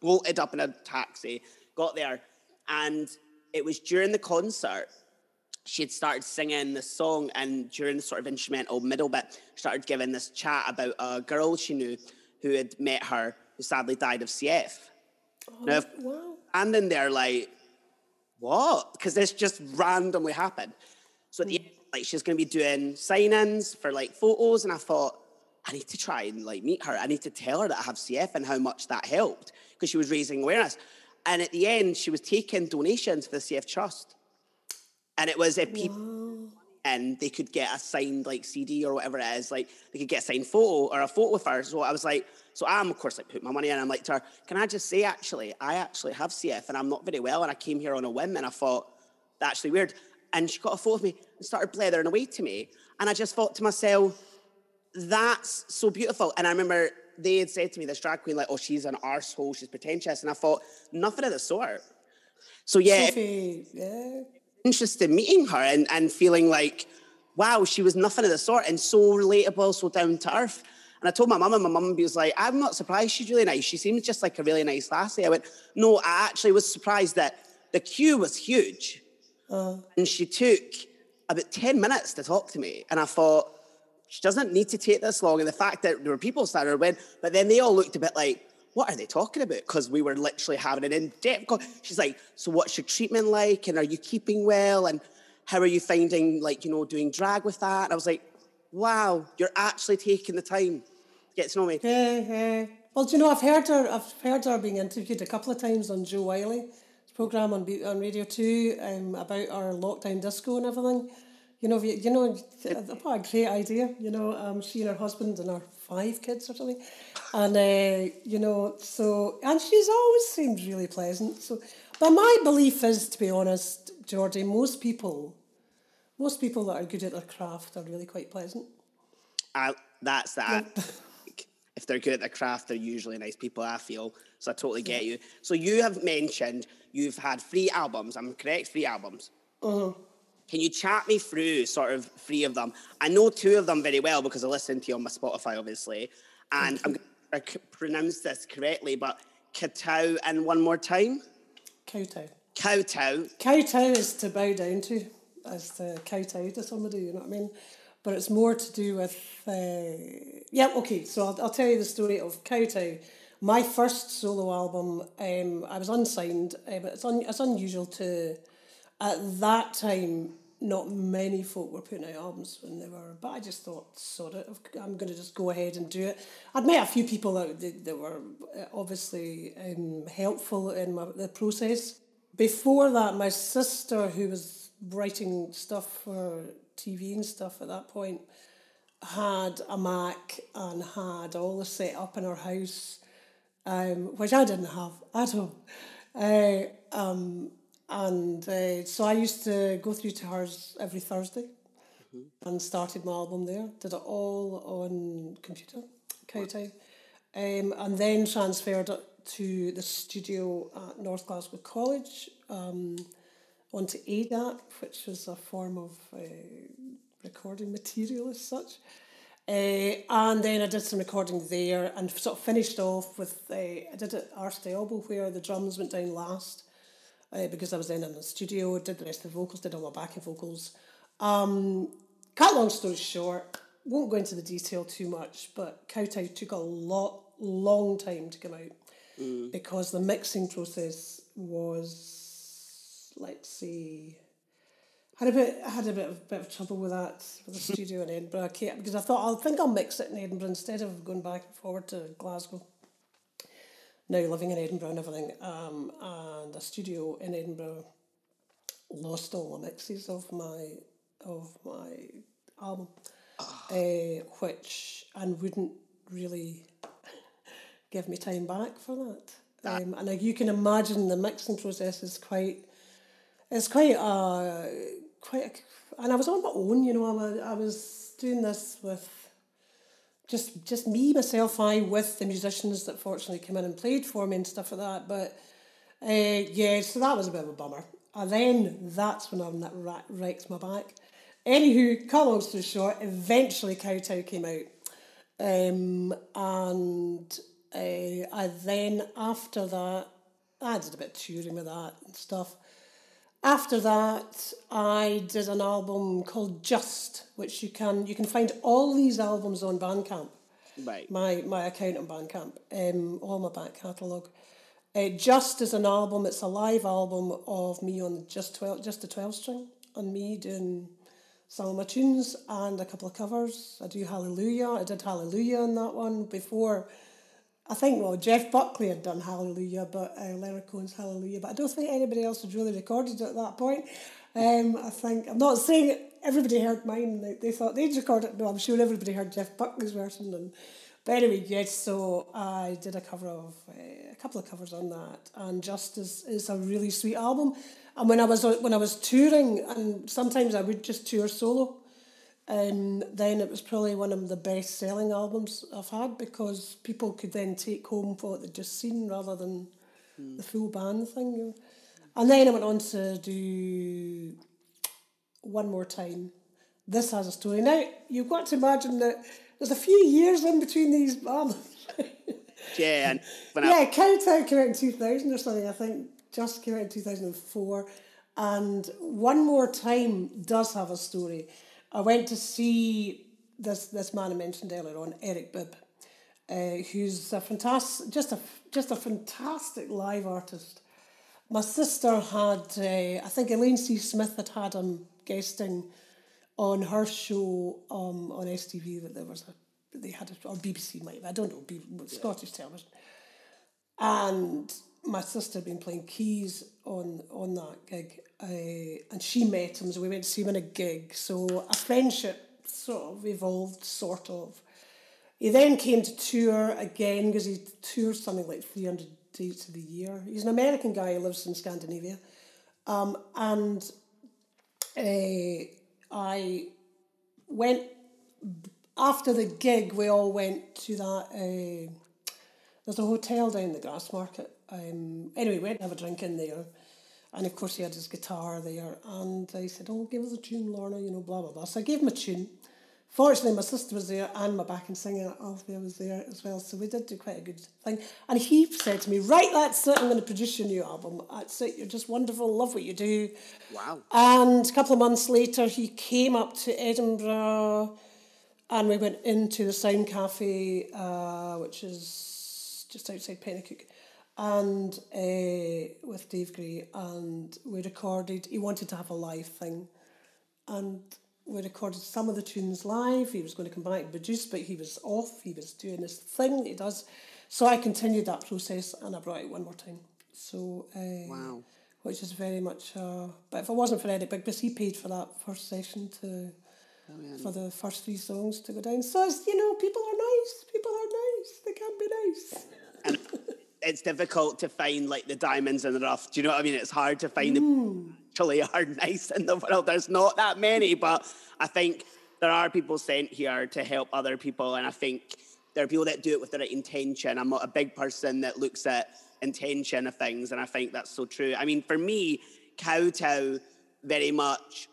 bolted up in a taxi, got there. And it was during the concert she had started singing the song and during the sort of instrumental middle bit started giving this chat about a girl she knew who had met her who sadly died of CF. Oh, now, if- Wow. And then they're like, what? Because this just randomly happened. So at the hmm. end, like she's going to be doing sign-ins for like photos, and I thought I need to try and like meet her. I need to tell her that I have CF and how much that helped because she was raising awareness. And at the end, she was taking donations for the CF Trust, and it was eh, if people and they could get a signed like CD or whatever it is, like they could get a signed photo or a photo with her. So I was like, so I'm of course like put my money in. I'm like to her, can I just say actually, I actually have CF and I'm not very well and I came here on a whim and I thought that's actually weird. And she got a photo of me and started blethering away to me. And I just thought to myself, that's so beautiful. And I remember they had said to me, this drag queen, like, oh, she's an arsehole, she's pretentious. And I thought, nothing of the sort. So yeah, Sophie, yeah. Interested in meeting her and, and feeling like, wow, she was nothing of the sort and so relatable, so down to earth. And I told my mum, and my mum was like, I'm not surprised she's really nice. She seems just like a really nice lassie. I went, no, I actually was surprised that the queue was huge. Uh. And she took about 10 minutes to talk to me. And I thought, she doesn't need to take this long. And the fact that there were people standing around, but then they all looked a bit like, what are they talking about? Because we were literally having an in-depth. She's like, so what's your treatment like? And are you keeping well? And how are you finding, like, you know, doing drag with that? And I was like, wow, you're actually taking the time to get to know me. Yeah, yeah. Well, do you know, I've heard her. I've heard her being interviewed a couple of times on Jo Whiley's program on on Radio Two um, about our lockdown disco and everything. You know, you, you know, what a great idea. You know, um, she and her husband and her five kids or something, and uh, you know, so and she's always seemed really pleasant. So, but my belief is, to be honest, Jordy, most people, most people that are good at their craft are really quite pleasant. I, that's that. if they're good at their craft, they're usually nice people, I feel. So I totally get you. So you have mentioned you've had three albums. I'm correct, three albums. Can you chat me through sort of three of them? I know two of them very well because I listen to you on my Spotify, obviously. And I'm going to pronounce this correctly, but Kowtow and one more time? Kowtow. Kowtow. Kowtow is to bow down to, as to kowtow to somebody, you know what I mean? But it's more to do with, uh, yeah, okay, so I'll, I'll tell you the story of Kowtow. My first solo album, um, I was unsigned, uh, but it's, un, it's unusual to, at that time, not many folk were putting out albums when they were, but I just thought, sod it, I'm going to just go ahead and do it. I'd met a few people that, that, that were uh, obviously um, helpful in my, the process. Before that, my sister, who was writing stuff for TV and stuff at that point, had a Mac and had all the set up in her house, um, which I didn't have at all. Uh, um, and uh, so I used to go through to hers every Thursday and started my album there. Did it all on computer, Kowtow. Um, and then transferred it to the studio at North Glasgow College um, onto ADAT, which was a form of uh, recording material as such. Uh, and then I did some recording there and sort of finished off with, uh, I did it at Arst Elbow where the drums went down last uh, because I was then in the studio, did the rest of the vocals, did all my backing vocals. Um, cut long story short, won't go into the detail too much, but Kowtow took a lot, long time to come out Mm. because the mixing process was, let's see, had a bit I had a bit of bit of trouble with that with the studio in Edinburgh I because I thought I think I'll mix it in Edinburgh instead of going back and forward to Glasgow. Now living in Edinburgh and everything, um, and a studio in Edinburgh lost all the mixes of my of my album, uh, which and wouldn't really give me time back for that. Um, and like you can imagine, the mixing process is quite it's quite uh quite a, and I was on my own, you know. I was, I was doing this with just just me myself, I with the musicians that fortunately came in and played for me and stuff like that. But uh, yeah, so that was a bit of a bummer. And then that's when I'm that wrecks my back. Anywho, cut long story short, eventually Kowtow came out. Um, and uh, I then, after that, I did a bit of touring with that and stuff. After that, I did an album called Just, which you can you can find all these albums on Bandcamp. Right. My my account on Bandcamp, um, all my back catalogue. Uh, Just is an album. It's a live album of me on just twelve, just a twelve string, and me doing some of my tunes and a couple of covers. I do Hallelujah. I did Hallelujah on that one before. I think well Jeff Buckley had done Hallelujah, but uh, Leonard Cohen's Hallelujah, but I don't think anybody else had really recorded it at that point. Um, I think I'm not saying everybody heard mine. They, they thought they'd record it. No, I'm sure everybody heard Jeff Buckley's version. And but anyway, yes. So I did a cover of uh, a couple of covers on that, and Just is, is a really sweet album. And when I was when I was touring, and sometimes I would just tour solo. Um, then it was probably one of the best selling albums I've had because people could then take home what they'd just seen rather than the full band thing. And then I went on to do one more time. This has a story. Now you've got to imagine that there's a few years in between these albums. Yeah, and when I, yeah, Kowtow came out in 2000 or something, I think. Just came out in 2004. And One More Time does have a story. I went to see this this man I mentioned earlier on, Eric Bibb, uh, who's a fantastic, just a just a fantastic live artist. My sister had, uh, I think Elaine C. Smith had had him guesting on her show um, on STV. That there was a, they had a, or BBC might, I don't know, B, Scottish television. And my sister had been playing keys on on that gig, uh, and she met him, so we went to see him in a gig. So a friendship sort of evolved, sort of. He then came to tour again because he tours something like 300 dates of the year. He's an American guy who lives in Scandinavia. Um, and uh, I went, after the gig, we all went to that. Uh, there's a hotel down the Grassmarket. Um, anyway, we went to have a drink in there. And of course, he had his guitar there. And I said, Oh, give us a tune, Lorna, you know, blah, blah, blah. So I gave him a tune. Fortunately, my sister was there and my backing singer, Althea, was there as well. So we did do quite a good thing. And he said to me, Right, that's it. I'm going to produce your new album. That's it. You're just wonderful. Love what you do. wow. And a couple of months later, he came up to Edinburgh and we went into the Sound Cafe, uh, which is just outside Penicuik, and uh, with Dave Gray, and we recorded. He wanted to have a live thing, and we recorded some of the tunes live. He was going to come back and produce, but he was off. He was doing this thing that he does. So I continued that process, and I brought it one more time. So uh, Wow. which is very much. Uh, but if it wasn't for Eric Bibb's, he paid for that first session to for the first three songs to go down. So you know, people are nice. People are nice. They can be nice. It's difficult to find like the diamonds in the rough. Do you know what I mean? It's hard to find Hmm. the actually are nice in the world. There's not that many, but I think there are people sent here to help other people, and I think there are people that do it with the right intention. I'm not a big person that looks at intention of things, and I think that's so true. I mean, for me, Kowtow very much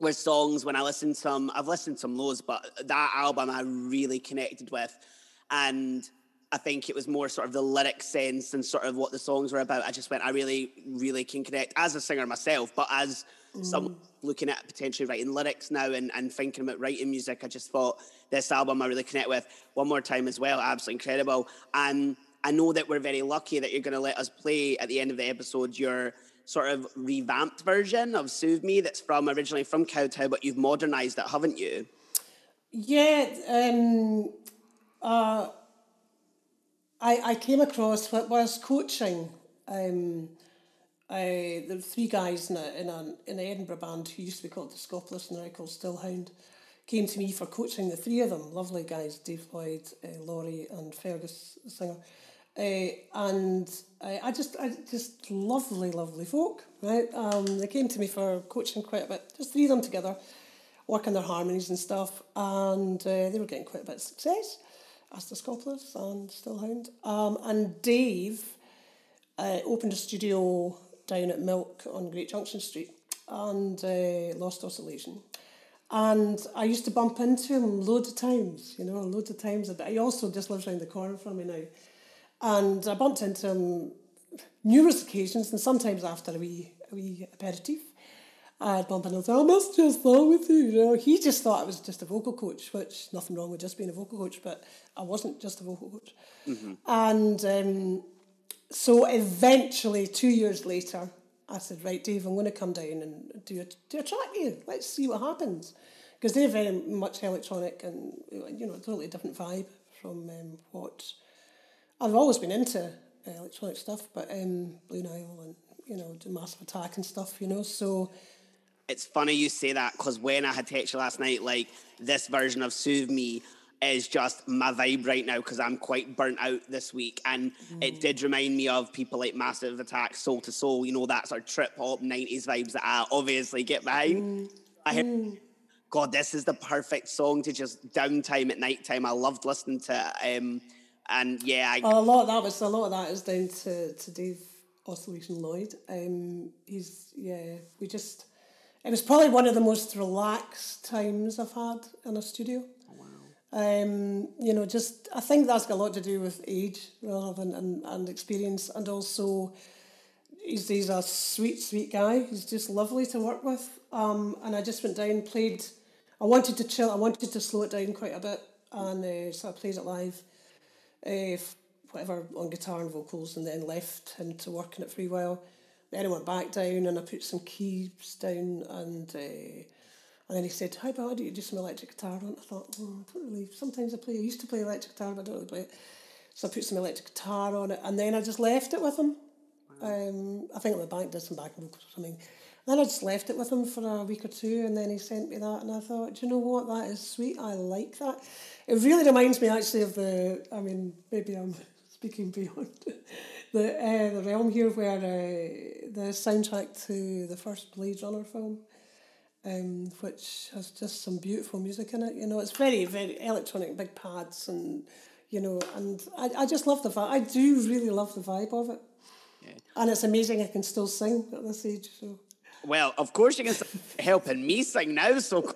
were songs when I listened to some, I've listened to some loads, but that album I really connected with. And I think it was more sort of the lyric sense and sort of what the songs were about. I just went, I really, really can connect as a singer myself, but as someone looking at potentially writing lyrics now and, and thinking about writing music, I just thought this album I really connect with one more time as well. Absolutely incredible. And I know that we're very lucky that you're going to let us play at the end of the episode your sort of revamped version of Soothe Me that's from originally from Kowtow, but you've modernized it, haven't you? Yeah, um, uh, I, I came across what was coaching. Um, I, were three guys in a, in, a, in an Edinburgh band who used to be called the Scopolis and they're called Stillhound. Came to me for coaching the three of them, lovely guys, Dave Lloyd, uh, Laurie, and Fergus, the singer. Uh, and I, I just, I just lovely, lovely folk, right? Um, they came to me for coaching quite a bit, just three of them together, working their harmonies and stuff, and uh, they were getting quite a bit of success as the Scopolis and Stillhound. Um, and Dave uh, opened a studio down at Milk on Great Junction Street and uh, Lost Oscillation. And I used to bump into him loads of times, you know, loads of times. He also just lives around the corner from me now. And I bumped into him numerous occasions, and sometimes after a wee, a wee aperitif, I'd bump into him and I must just thought with you. you know, he just thought I was just a vocal coach, which nothing wrong with just being a vocal coach, but I wasn't just a vocal coach. Mm-hmm. And um, so eventually, two years later, I said, right, Dave, I'm going to come down and do a, do a track with you. Let's see what happens. Because they're very much electronic and, you know, a totally different vibe from um, what I've always been into uh, electronic stuff, but um, Blue Nile and, you know, the Massive Attack and stuff, you know, so... It's funny you say that because when I had texted you last night, like, this version of Soothe Me, is just my vibe right now because I'm quite burnt out this week. And mm. it did remind me of people like Massive Attack, Soul II Soul, you know, that sort of trip hop 90s vibes that I obviously get behind. Mm. I heard, mm. God, this is the perfect song to just downtime at night time. I loved listening to it. Um, and yeah, I, well, a lot of that was a lot of that is down to, to Dave Oscillation Lloyd. Um, he's yeah, we just it was probably one of the most relaxed times I've had in a studio. Um, you know, just I think that's got a lot to do with age rather than and, and experience, and also he's he's a sweet sweet guy. He's just lovely to work with. Um, and I just went down, played. I wanted to chill. I wanted to slow it down quite a bit, and uh, so I played it live, uh, whatever on guitar and vocals, and then left him to work on it for a while. Then I went back down and I put some keys down and. Uh, and then he said, How about do you do some electric guitar on? I thought, oh, I don't really, sometimes I play, I used to play electric guitar, but I don't really play it. So I put some electric guitar on it, and then I just left it with him. Um, I think the bank did some backing vocals or something. Then I just left it with him for a week or two, and then he sent me that, and I thought, do you know what? That is sweet. I like that. It really reminds me actually of the. I mean, maybe I'm speaking beyond the uh, the realm here, where uh, the soundtrack to the first Blade Runner film um, which has just some beautiful music in it. You know, it's very, very electronic, big pads, and you know, and I, I just love the vibe. I do really love the vibe of it. Yeah. And it's amazing I can still sing at this age. So. Well, of course you can helping me sing now, so.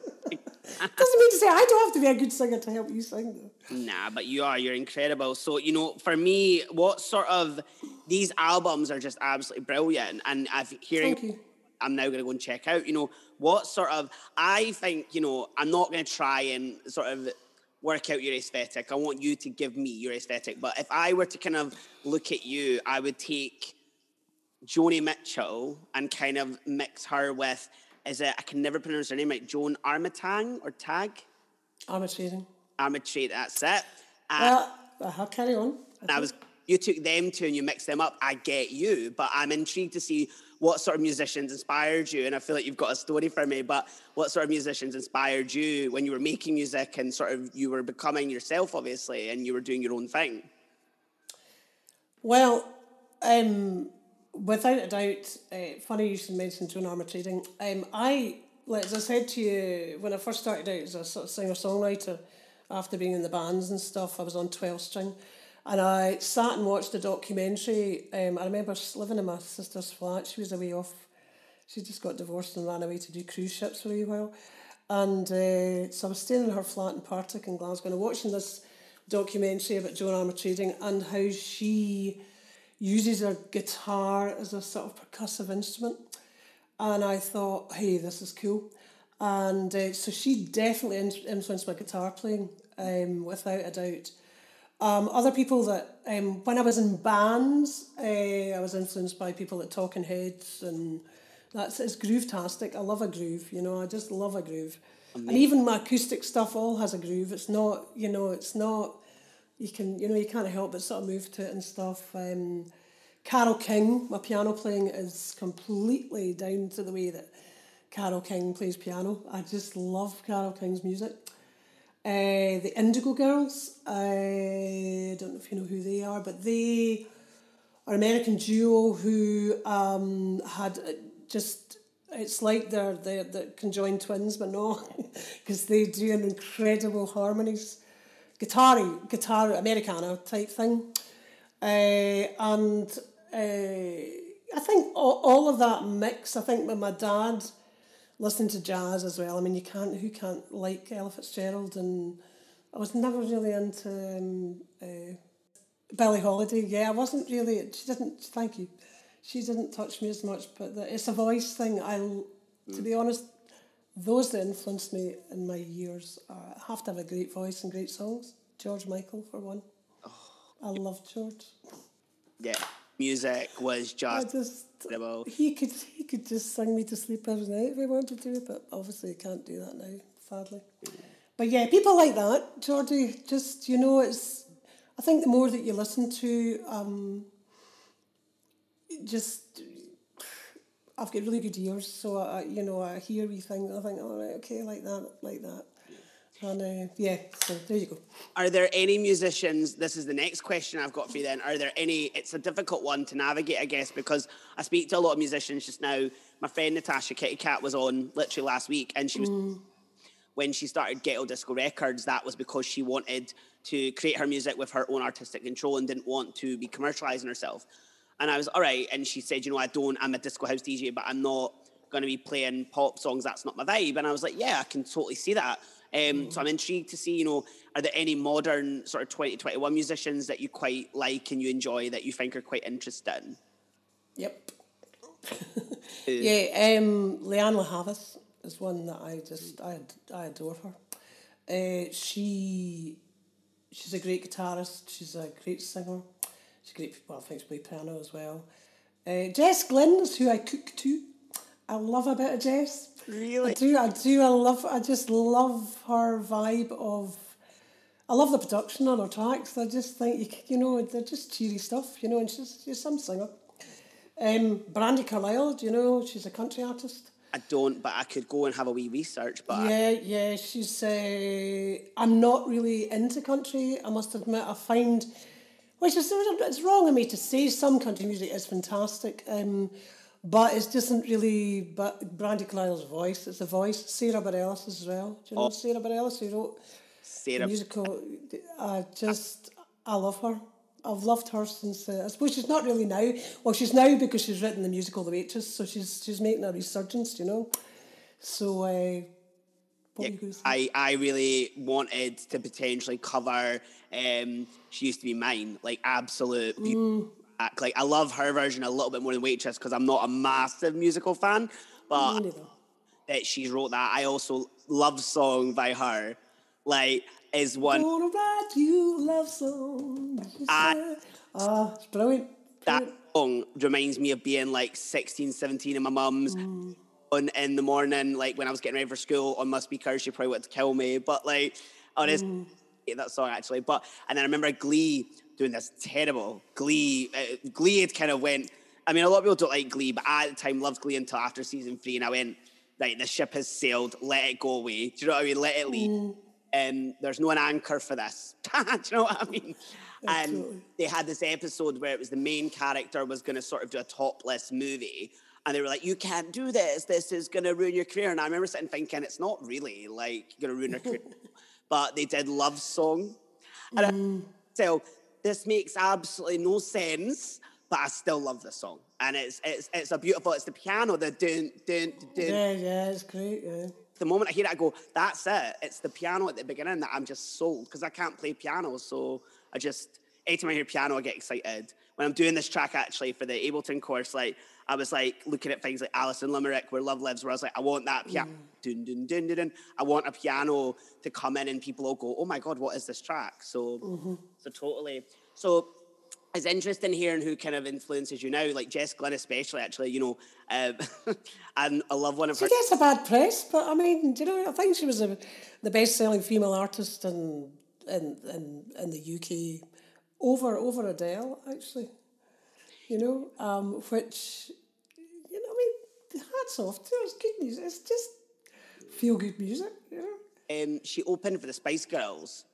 Doesn't mean to say I don't have to be a good singer to help you sing, though. Nah, but you are. You're incredible. So, you know, for me, what sort of these albums are just absolutely brilliant, and I've hearing. I'm now going to go and check out. You know, what sort of, I think, you know, I'm not going to try and sort of work out your aesthetic. I want you to give me your aesthetic. But if I were to kind of look at you, I would take Joni Mitchell and kind of mix her with, is it, I can never pronounce her name right, Joan Armatang or Tag? Armatrading. Armatrading, that's it. Uh, well, I'll carry on. I, I was you took them two and you mixed them up. I get you, but I'm intrigued to see what sort of musicians inspired you. And I feel like you've got a story for me, but what sort of musicians inspired you when you were making music and sort of you were becoming yourself, obviously, and you were doing your own thing? Well, um, without a doubt, uh, funny you should mention Joan Armatrading. Um, I, as I said to you, when I first started out as a sort of singer songwriter, after being in the bands and stuff, I was on 12 string. And I sat and watched a documentary. Um, I remember living in my sister's flat. She was away off. She just got divorced and ran away to do cruise ships for a wee while. And uh, so I was staying in her flat in Partick in Glasgow and watching this documentary about Joan Armatrading and how she uses her guitar as a sort of percussive instrument. and I thought, hey, this is cool. And uh, so she definitely influenced my guitar playing, um, without a doubt. Um, other people that, um, when I was in bands, uh, I was influenced by people like Talking Heads, and that's it's groove-tastic. I love a groove, you know, I just love a groove. And even my acoustic stuff all has a groove. It's not, you know, it's not, you can, you know, you can't help but sort of move to it and stuff. Um, Carole King, my piano playing is completely down to the way that Carole King plays piano. I just love Carole King's music. Uh, the Indigo Girls, I don't know if you know who they are, but they are an American duo who um, had uh, just, it's like they're, they're, they're conjoined twins, but no, because they do an incredible harmonies. Guitar, guitar, Americana type thing. Uh, and uh, I think all, all of that mix, I think with my dad listening to jazz as well. I mean, you can't, who can't like Ella Fitzgerald? And I was never really into um, uh, Billie Holiday. Yeah, I wasn't really, she didn't, thank you. She didn't touch me as much, but the, it's a voice thing. I, to be honest, those that influenced me in my years uh, have to have a great voice and great songs. George Michael, for one. I love George. Yeah, music was I just, just incredible. he could he could just sing me to sleep every night if he wanted to, but obviously he can't do that now, sadly. But yeah, people like that, Jordy, just you know, it's I think the more that you listen to, um, just I've got really good ears, so I, you know I hear wee things, I think, all right, okay, like that, like that, and uh, yeah, so there you go. Are there any musicians? This is the next question I've got for you then. Are there any? It's a difficult one to navigate, I guess, because I speak to a lot of musicians just now. My friend Natasha Kitty Cat was on literally last week, and she was. When she started Ghetto Disco Records, that was because she wanted to create her music with her own artistic control and didn't want to be commercializing herself. And I was all right. And she said, you know, I don't. I'm a disco house DJ, but I'm not going to be playing pop songs. That's not my vibe. And I was like, yeah, I can totally see that. Um, So I'm intrigued to see, you know, are there any modern sort of 2021 musicians that you quite like and you enjoy that you think are quite interesting? Yep. yeah, um, Lianne La Havas is one that I just I I adore her. Uh, she she's a great guitarist. She's a great singer. She's great. Well, I think she plays piano as well. Uh, Jess Glynne is who I cook to. I love a bit of Jess. Really? I do. I do. I love. I just love her vibe of. I love the production on her tracks. I just think you you know they're just cheery stuff. You know, and she's she's some singer. Um, Brandi Carlile, do you know? She's a country artist. I don't, but I could go and have a wee research. But Yeah, yeah, she's. Uh, I'm not really into country. I must admit, I find, which is it's wrong of me to say. Some country music is fantastic, um, but it doesn't really. But Brandi Carlile's voice, it's a voice. Sara Bareilles as well. Do you know Oh. Sara Bareilles who wrote the Sarah, musical? I just, I love her. I've loved her since. Uh, I suppose she's not really now. Well, she's now because she's written the musical The Waitress, so she's she's making a resurgence. You know, so. Uh, you? I, I really wanted to potentially cover um, She Used to Be Mine, like absolute Mm. Like I love her version a little bit more than Waitress because I'm not a massive musical fan, but that she wrote that. I also love song by her. Like is one Gonna write you love song. Ah, it's brilliant. that song reminds me of being like 16, 17 in my mum's Mm. on in the morning, like when I was getting ready for school on my speaker, she probably wanted to kill me. But like honest Mm. Hate that song actually. But and then I remember Glee doing this terrible Glee. Uh, Glee had kind of went. I mean, a lot of people don't like Glee, but I at the time loved Glee until after season three, and I went right. The ship has sailed. Let it go away. Do you know what I mean? Let it leave. Mm. Um, there's no an anchor for this. Do you know what I mean? And Absolutely. they had this episode where it was the main character was going to sort of do a topless movie. And they were like, you can't do this. This is going to ruin your career. And I remember sitting thinking, it's not really like going to ruin your career. but they did Love Song. And I, mm. so this makes absolutely no sense, but I still love the song. And it's it's it's a beautiful, it's the piano, the dun, dun, dun. Yeah, yeah, it's great. Yeah. The moment I hear it, I go, that's it. It's the piano at the beginning that I'm just sold because I can't play piano. So I just, anytime I hear piano, I get excited. when I'm doing this track actually for the Ableton course, like I was like looking at things like Alison Limerick, where love lives, where I was like, I want that piano, dun, dun, dun, dun, dun. I want a piano to come in and people will go, oh my god, what is this track? So, so totally. So it's interesting hearing who kind of influences you now, like Jess Glynne especially. Actually, you know, um, and I love one of her. She her. gets a bad press, but I mean, do you know, I think she was a, the best-selling female artist in, in in in the UK over over Adele, actually. You know, um, which you know, I mean, hats off to. It's good music. It's just feel good music. You know. um, she opened for the Spice Girls.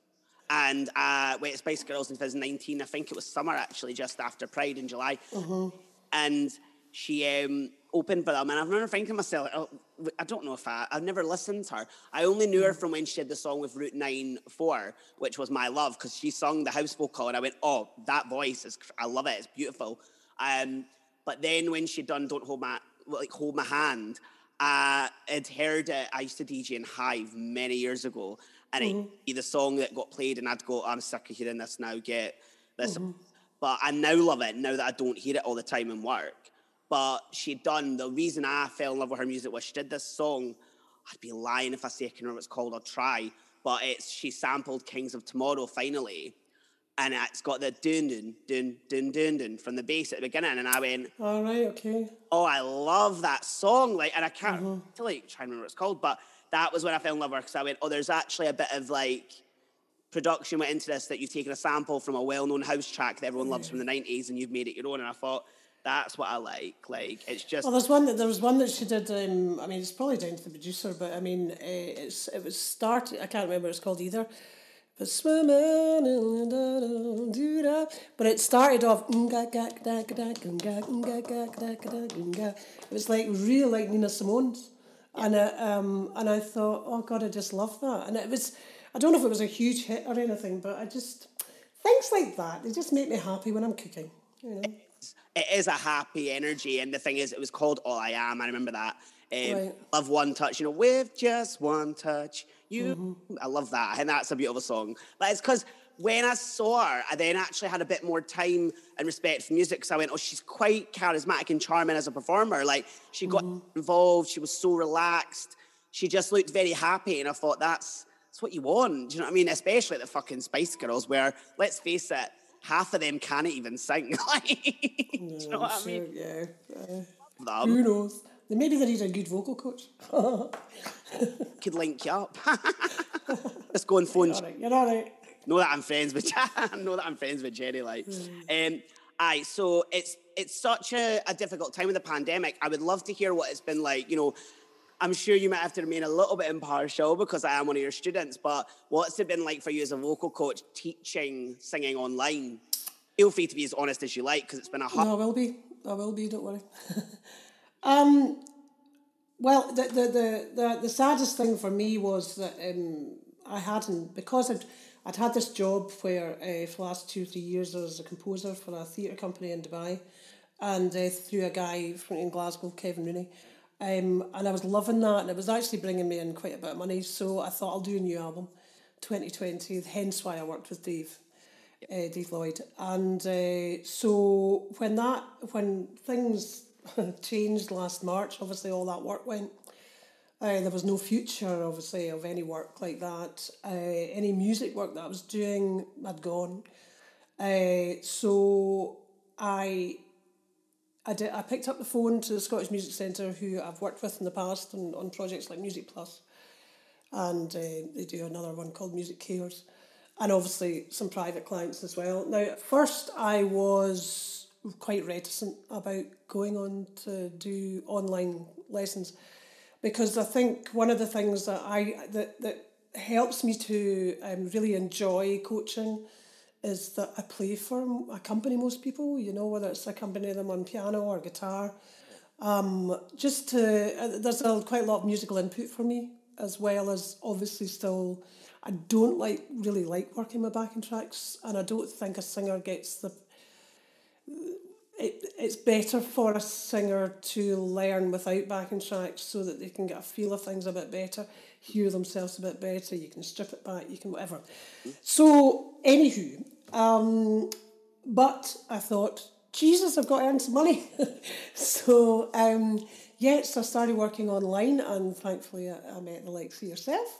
And uh, wait, Spice Girls in 2019, I think it was summer actually, just after Pride in July. Uh-huh. And she um, opened for them. And I remember thinking to myself, oh, I don't know if I, I've never listened to her. I only knew her from when she did the song with Route 9 4, which was My Love, because she sung the house vocal. And I went, oh, that voice is, I love it, it's beautiful. Um, but then when she'd done Don't Hold My, like, Hold My Hand, uh, I'd heard it. I used to DJ in Hive many years ago, and it'd be the song that got played, and I'd go, "I'm sick of hearing this now. Get this." But I now love it. Now that I don't hear it all the time in work, but she'd done the reason I fell in love with her music was she did this song. I'd be lying if I say I can remember what it's called. I'll try, but it's she sampled Kings of Tomorrow finally, and it's got the dun dun dun dun dun dun from the bass at the beginning, and I went, All right. Okay. oh, I love that song. Like, and I can't to like try and remember what it's called, but that was when I fell in love with her because I went, oh, there's actually a bit of like production went into this that you've taken a sample from a well-known house track that everyone loves from the '90s and you've made it your own. And I thought that's what I like. Like, it's just Well, there's one that there was one that she did. Um, I mean, it's probably down to the producer, but I mean, uh, it's it was started. I can't remember what it's called either. But swimming in the do da. But it started off. It was like real like Nina Simone's, and I, um and I thought, oh God, I just love that. And it was, I don't know if it was a huge hit or anything, but I just things like that. They just make me happy when I'm cooking. You know. it is a happy energy. And the thing is, it was called All I Am. I remember that. Um, Right. Love one touch, you know, with just one touch. You, mm-hmm. I love that. And that's a beautiful song. But it's because when I saw her, I then actually had a bit more time and respect for music because I went, oh, she's quite charismatic and charming as a performer. Like, she got mm-hmm. involved, she was so relaxed, she just looked very happy. And I thought, that's, that's what you want. Do you know what I mean? Especially the fucking Spice Girls, where, let's face it, half of them can't even sing. like, do you know what I mean? Sure, yeah. Them who knows? Then Maybe they need a good vocal coach. could link you up. Let's go and phone. all right, you're all right. know that I'm friends with know that I'm friends with Geri. Like, um, aye. So it's it's such a, a difficult time with the pandemic. I would love to hear what it's been like. You know, I'm sure you might have to remain a little bit impartial because I am one of your students. But what's it been like for you as a vocal coach teaching singing online? Feel free to be as honest as you like because it's been a hard. No, I will be. I will be. Don't worry. Um, well, the, the the the the saddest thing for me was that um, I hadn't because I'd I'd had this job where uh, for the last two three years I was a composer for a theatre company in Dubai, and uh, through a guy from in Glasgow, Kevin Rooney. Um, and I was loving that, and it was actually bringing me in quite a bit of money. So I thought I'll do a new album, 2020. Hence why I worked with Dave uh, Dave Lloyd. And uh, so when that when things changed last March, obviously all that work went. Uh, there was no future, obviously, of any work like that. Uh, any music work that I was doing had gone. Uh, so I, I did. I picked up the phone to the Scottish Music Centre, who I've worked with in the past on, on projects like Music Plus, and uh, they do another one called Music Cares, and obviously some private clients as well. Now, at first, I was quite reticent about going on to do online lessons because I think one of the things that I that that helps me to um, really enjoy coaching is that I play for accompany most people. You know, whether it's accompany them on piano or guitar. Um, just to uh, there's a, quite a lot of musical input for me as well as obviously still. I don't like really like working my backing tracks, and I don't think a singer gets the it, it's better for a singer to learn without backing tracks so that they can get a feel of things a bit better, hear themselves a bit better, you can strip it back, you can whatever. So, anywho, um, but I thought Jesus, I've got to earn some money. so, um, yes, I started working online and thankfully I, I met the likes of yourself.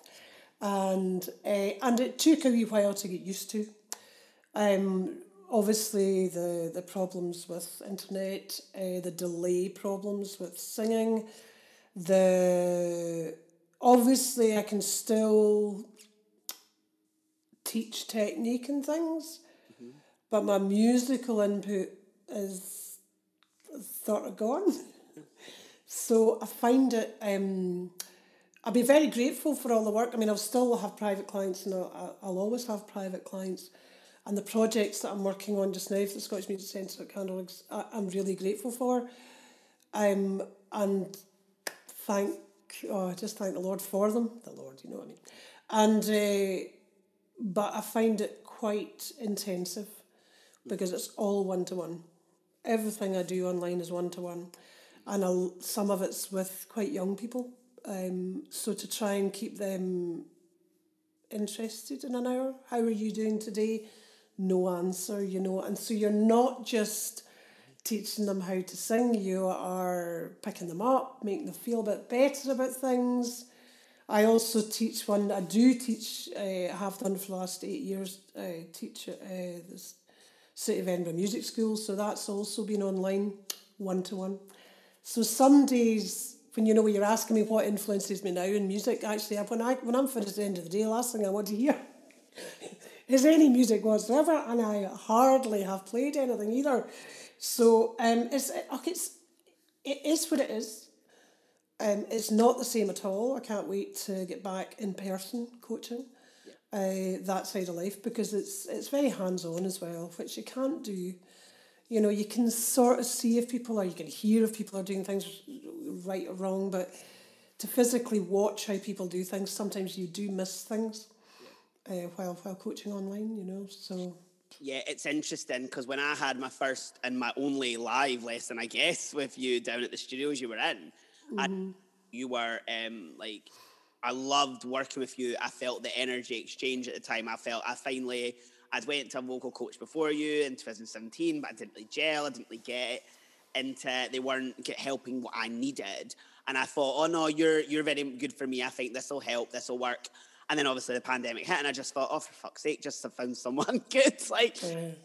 And, uh, and it took a wee while to get used to. Um, obviously, the, the problems with internet, uh, the delay problems with singing, the obviously I can still teach technique and things, mm-hmm. but my musical input is sort of gone. so I find it. Um, I'll be very grateful for all the work. I mean, I'll still have private clients, and I'll, I'll always have private clients. And the projects that I'm working on just now for the Scottish Music Centre at Candle, I'm really grateful for. Um, and thank, oh, just thank the Lord for them. The Lord, you know what I mean. And, uh, but I find it quite intensive because it's all one to one everything I do online is one to one, and I'll, some of it's with quite young people. Um, so to try and keep them interested in an hour, how are you doing today? No answer, you know, and so you're not just teaching them how to sing, you are picking them up, making them feel a bit better about things. I also teach one, I do teach, I uh, have done for the last eight years, I teach uh, this City of Edinburgh Music School, so that's also been online one to one. So some days when you know when you're asking me what influences me now in music, actually when I when I'm finished at the end of the day, last thing I want to hear is any music whatsoever, and I hardly have played anything either. So um, it's it's it is what it is. Um, it's not the same at all. I can't wait to get back in person coaching uh, that side of life because it's it's very hands on as well, which you can't do. You know, you can sort of see if people are, you can hear if people are doing things right or wrong, but to physically watch how people do things, sometimes you do miss things uh, while while coaching online. You know, so. Yeah, it's interesting because when I had my first and my only live lesson, I guess, with you down at the studios you were in, mm-hmm. you were um, like I loved working with you. I felt the energy exchange at the time. I felt I finally I'd went to a vocal coach before you in 2017, but I didn't really gel. I didn't really get it. into they weren't get helping what I needed. And I thought, oh no, you're you're very good for me. I think this will help. This will work. And then obviously the pandemic hit, and I just thought, oh for fuck's sake, just to found someone good. Like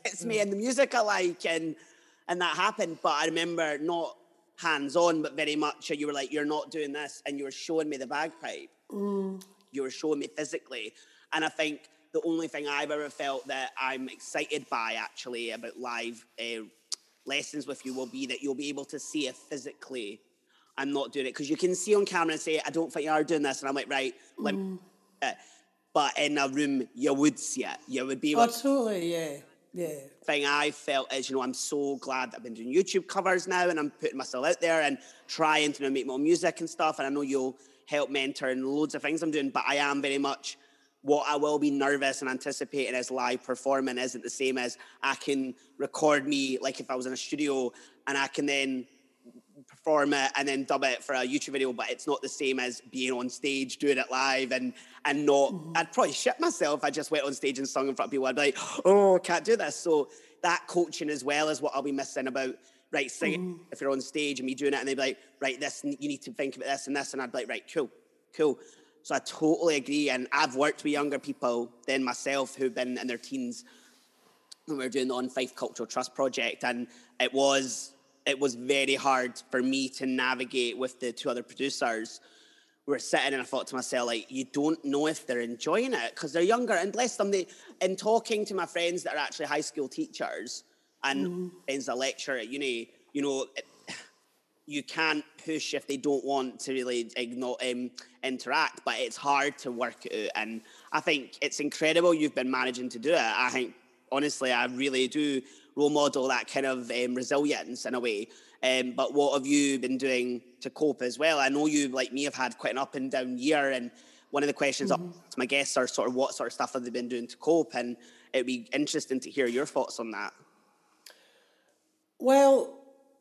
it's me and the music I like, and and that happened. But I remember not hands on, but very much you were like, you're not doing this, and you were showing me the bagpipe Mm. You were showing me physically. And I think the only thing I've ever felt that I'm excited by actually about live uh, lessons with you will be that you'll be able to see it physically. I'm not doing it because you can see on camera and say, I don't think you are doing this. And I'm like, right, let mm. uh, Eh, but in a room, you would see it. You would be able. Oh, totally, yeah. Yeah. Thing I felt is, you know, I'm so glad that I've been doing YouTube covers now and I'm putting myself out there and trying to make more music and stuff. And I know you'll help mentor and loads of things I'm doing, but I am very much what I will be nervous and anticipating as live performing isn't the same as I can record me like if I was in a studio and I can then perform it and then dub it for a YouTube video, but it's not the same as being on stage doing it live and and not mm-hmm. I'd probably shit myself. I just went on stage and sung in front of people. I'd be like, oh, can't do this. So that coaching as well is what I'll be missing about right, sing mm. it if you're on stage and me doing it, and they'd be like, right, this you need to think about this and this, and I'd be like, right, cool, cool. So I totally agree, and I've worked with younger people than myself who've been in their teens when we were doing the On Fife Cultural Trust project, and it was it was very hard for me to navigate with the two other producers. We were sitting and I thought to myself, like, you don't know if they're enjoying it because they're younger. And bless them, they in talking to my friends that are actually high school teachers, and mm. friends that lecture at uni, you know, you can't push if they don't want to really ignore, um, interact, but it's hard to work out. And I think it's incredible you've been managing to do it. I think, honestly, I really do role model that kind of um, resilience in a way. Um, but what have you been doing to cope as well? I know you, like me, have had quite an up and down year. And one of the questions mm-hmm. to my guests are sort of what sort of stuff have they been doing to cope? And it'd be interesting to hear your thoughts on that. Well,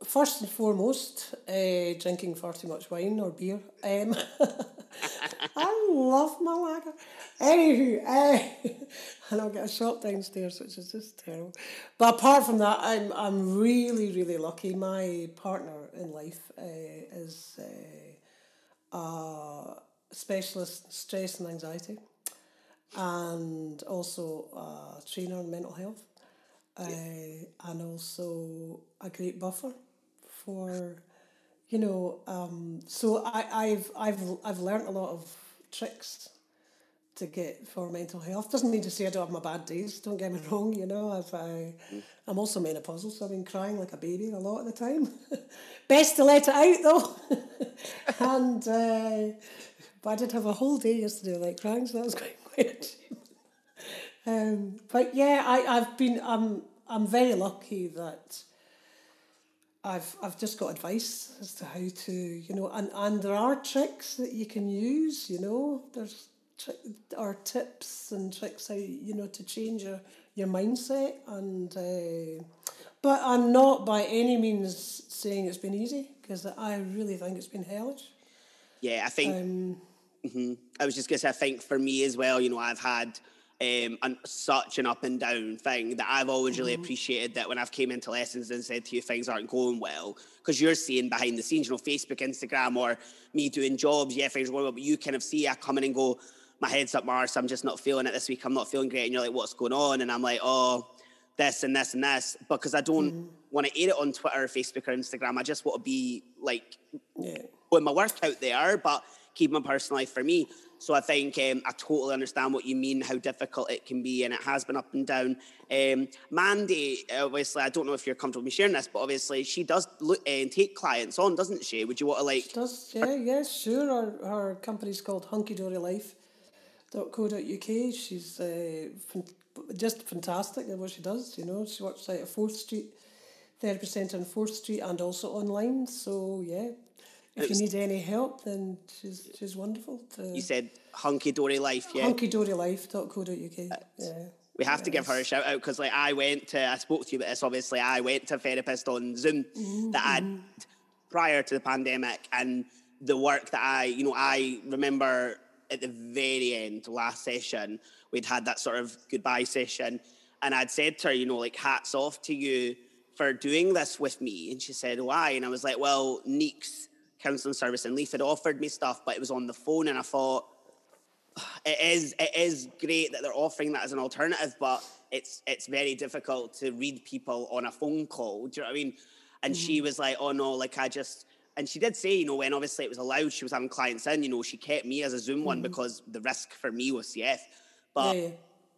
first and foremost, uh, drinking far too much wine or beer. Um, I love my lager. Anywho, uh, and I'll get a shop downstairs, which is just terrible. But apart from that, I'm I'm really really lucky. My partner in life uh, is uh, a specialist in stress and anxiety, and also a trainer in mental health, uh, and also a great buffer for you know, um, so I, I've I've I've learned a lot of tricks to get for mental health. Doesn't mean to say I don't have my bad days. Don't get me wrong. You know, I've I, I'm also menopausal, so I've been crying like a baby a lot of the time. Best to let it out though. and uh, but I did have a whole day yesterday like crying, so that was quite quite um, but yeah, I I've been I'm I'm very lucky that I've I've just got advice as to how to you know and and there are tricks that you can use you know there's tri- or tips and tricks how you know to change your your mindset and uh, but I'm not by any means saying it's been easy because I really think it's been hellish. Yeah, I think. Um, mm-hmm. I was just gonna say, I think for me as well, you know, I've had um, and such an up and down thing that I've always really mm-hmm. appreciated that when I've came into lessons and said to you things aren't going well because you're seeing behind the scenes, you know, Facebook, Instagram, or me doing jobs, yeah, things are going well, but you kind of see I come in and go, my head's up, Mars, I'm just not feeling it this week, I'm not feeling great, and you're like, what's going on? And I'm like, oh, this and this and this, because I don't mm-hmm. want to air it on Twitter, or Facebook, or Instagram. I just want to be like yeah. putting my work out there, but keep my personal life for me. So I think um, I totally understand what you mean, how difficult it can be, and it has been up and down. Um, Mandy, obviously, I don't know if you're comfortable me sharing this, but obviously she does look and uh, take clients on, doesn't she? Would you want to like? She does, yeah, yeah, sure. Our, our company's called Hunky Dory Life. .co.uk. She's uh, just fantastic at what she does. You know, she works out at Forth Street Therapy Centre on Forth Street and also online. So yeah, if you need any help, then she's she's wonderful. To you said hunky dory life, yeah. Hunkydorylife.co.uk. Yeah. We have to give her a shout out because, like, I went to, I spoke to you about this. Obviously, I went to a therapist on Zoom mm-hmm. that I prior to the pandemic, and the work that I, you know, I remember at the very end, last session, we'd had that sort of goodbye session, and I'd said to her, you know, like, hats off to you for doing this with me, and she said, why? And I was like, well, Neeks counselling service and Leaf had offered me stuff, but it was on the phone, and I thought it is it is great that they're offering that as an alternative, but it's it's very difficult to read people on a phone call. Do you know what I mean? And mm-hmm. she was like, "Oh no, like I just." And she did say, you know, when obviously it was allowed, she was having clients in. You know, she kept me as a Zoom mm-hmm. one because the risk for me was CF. But yeah.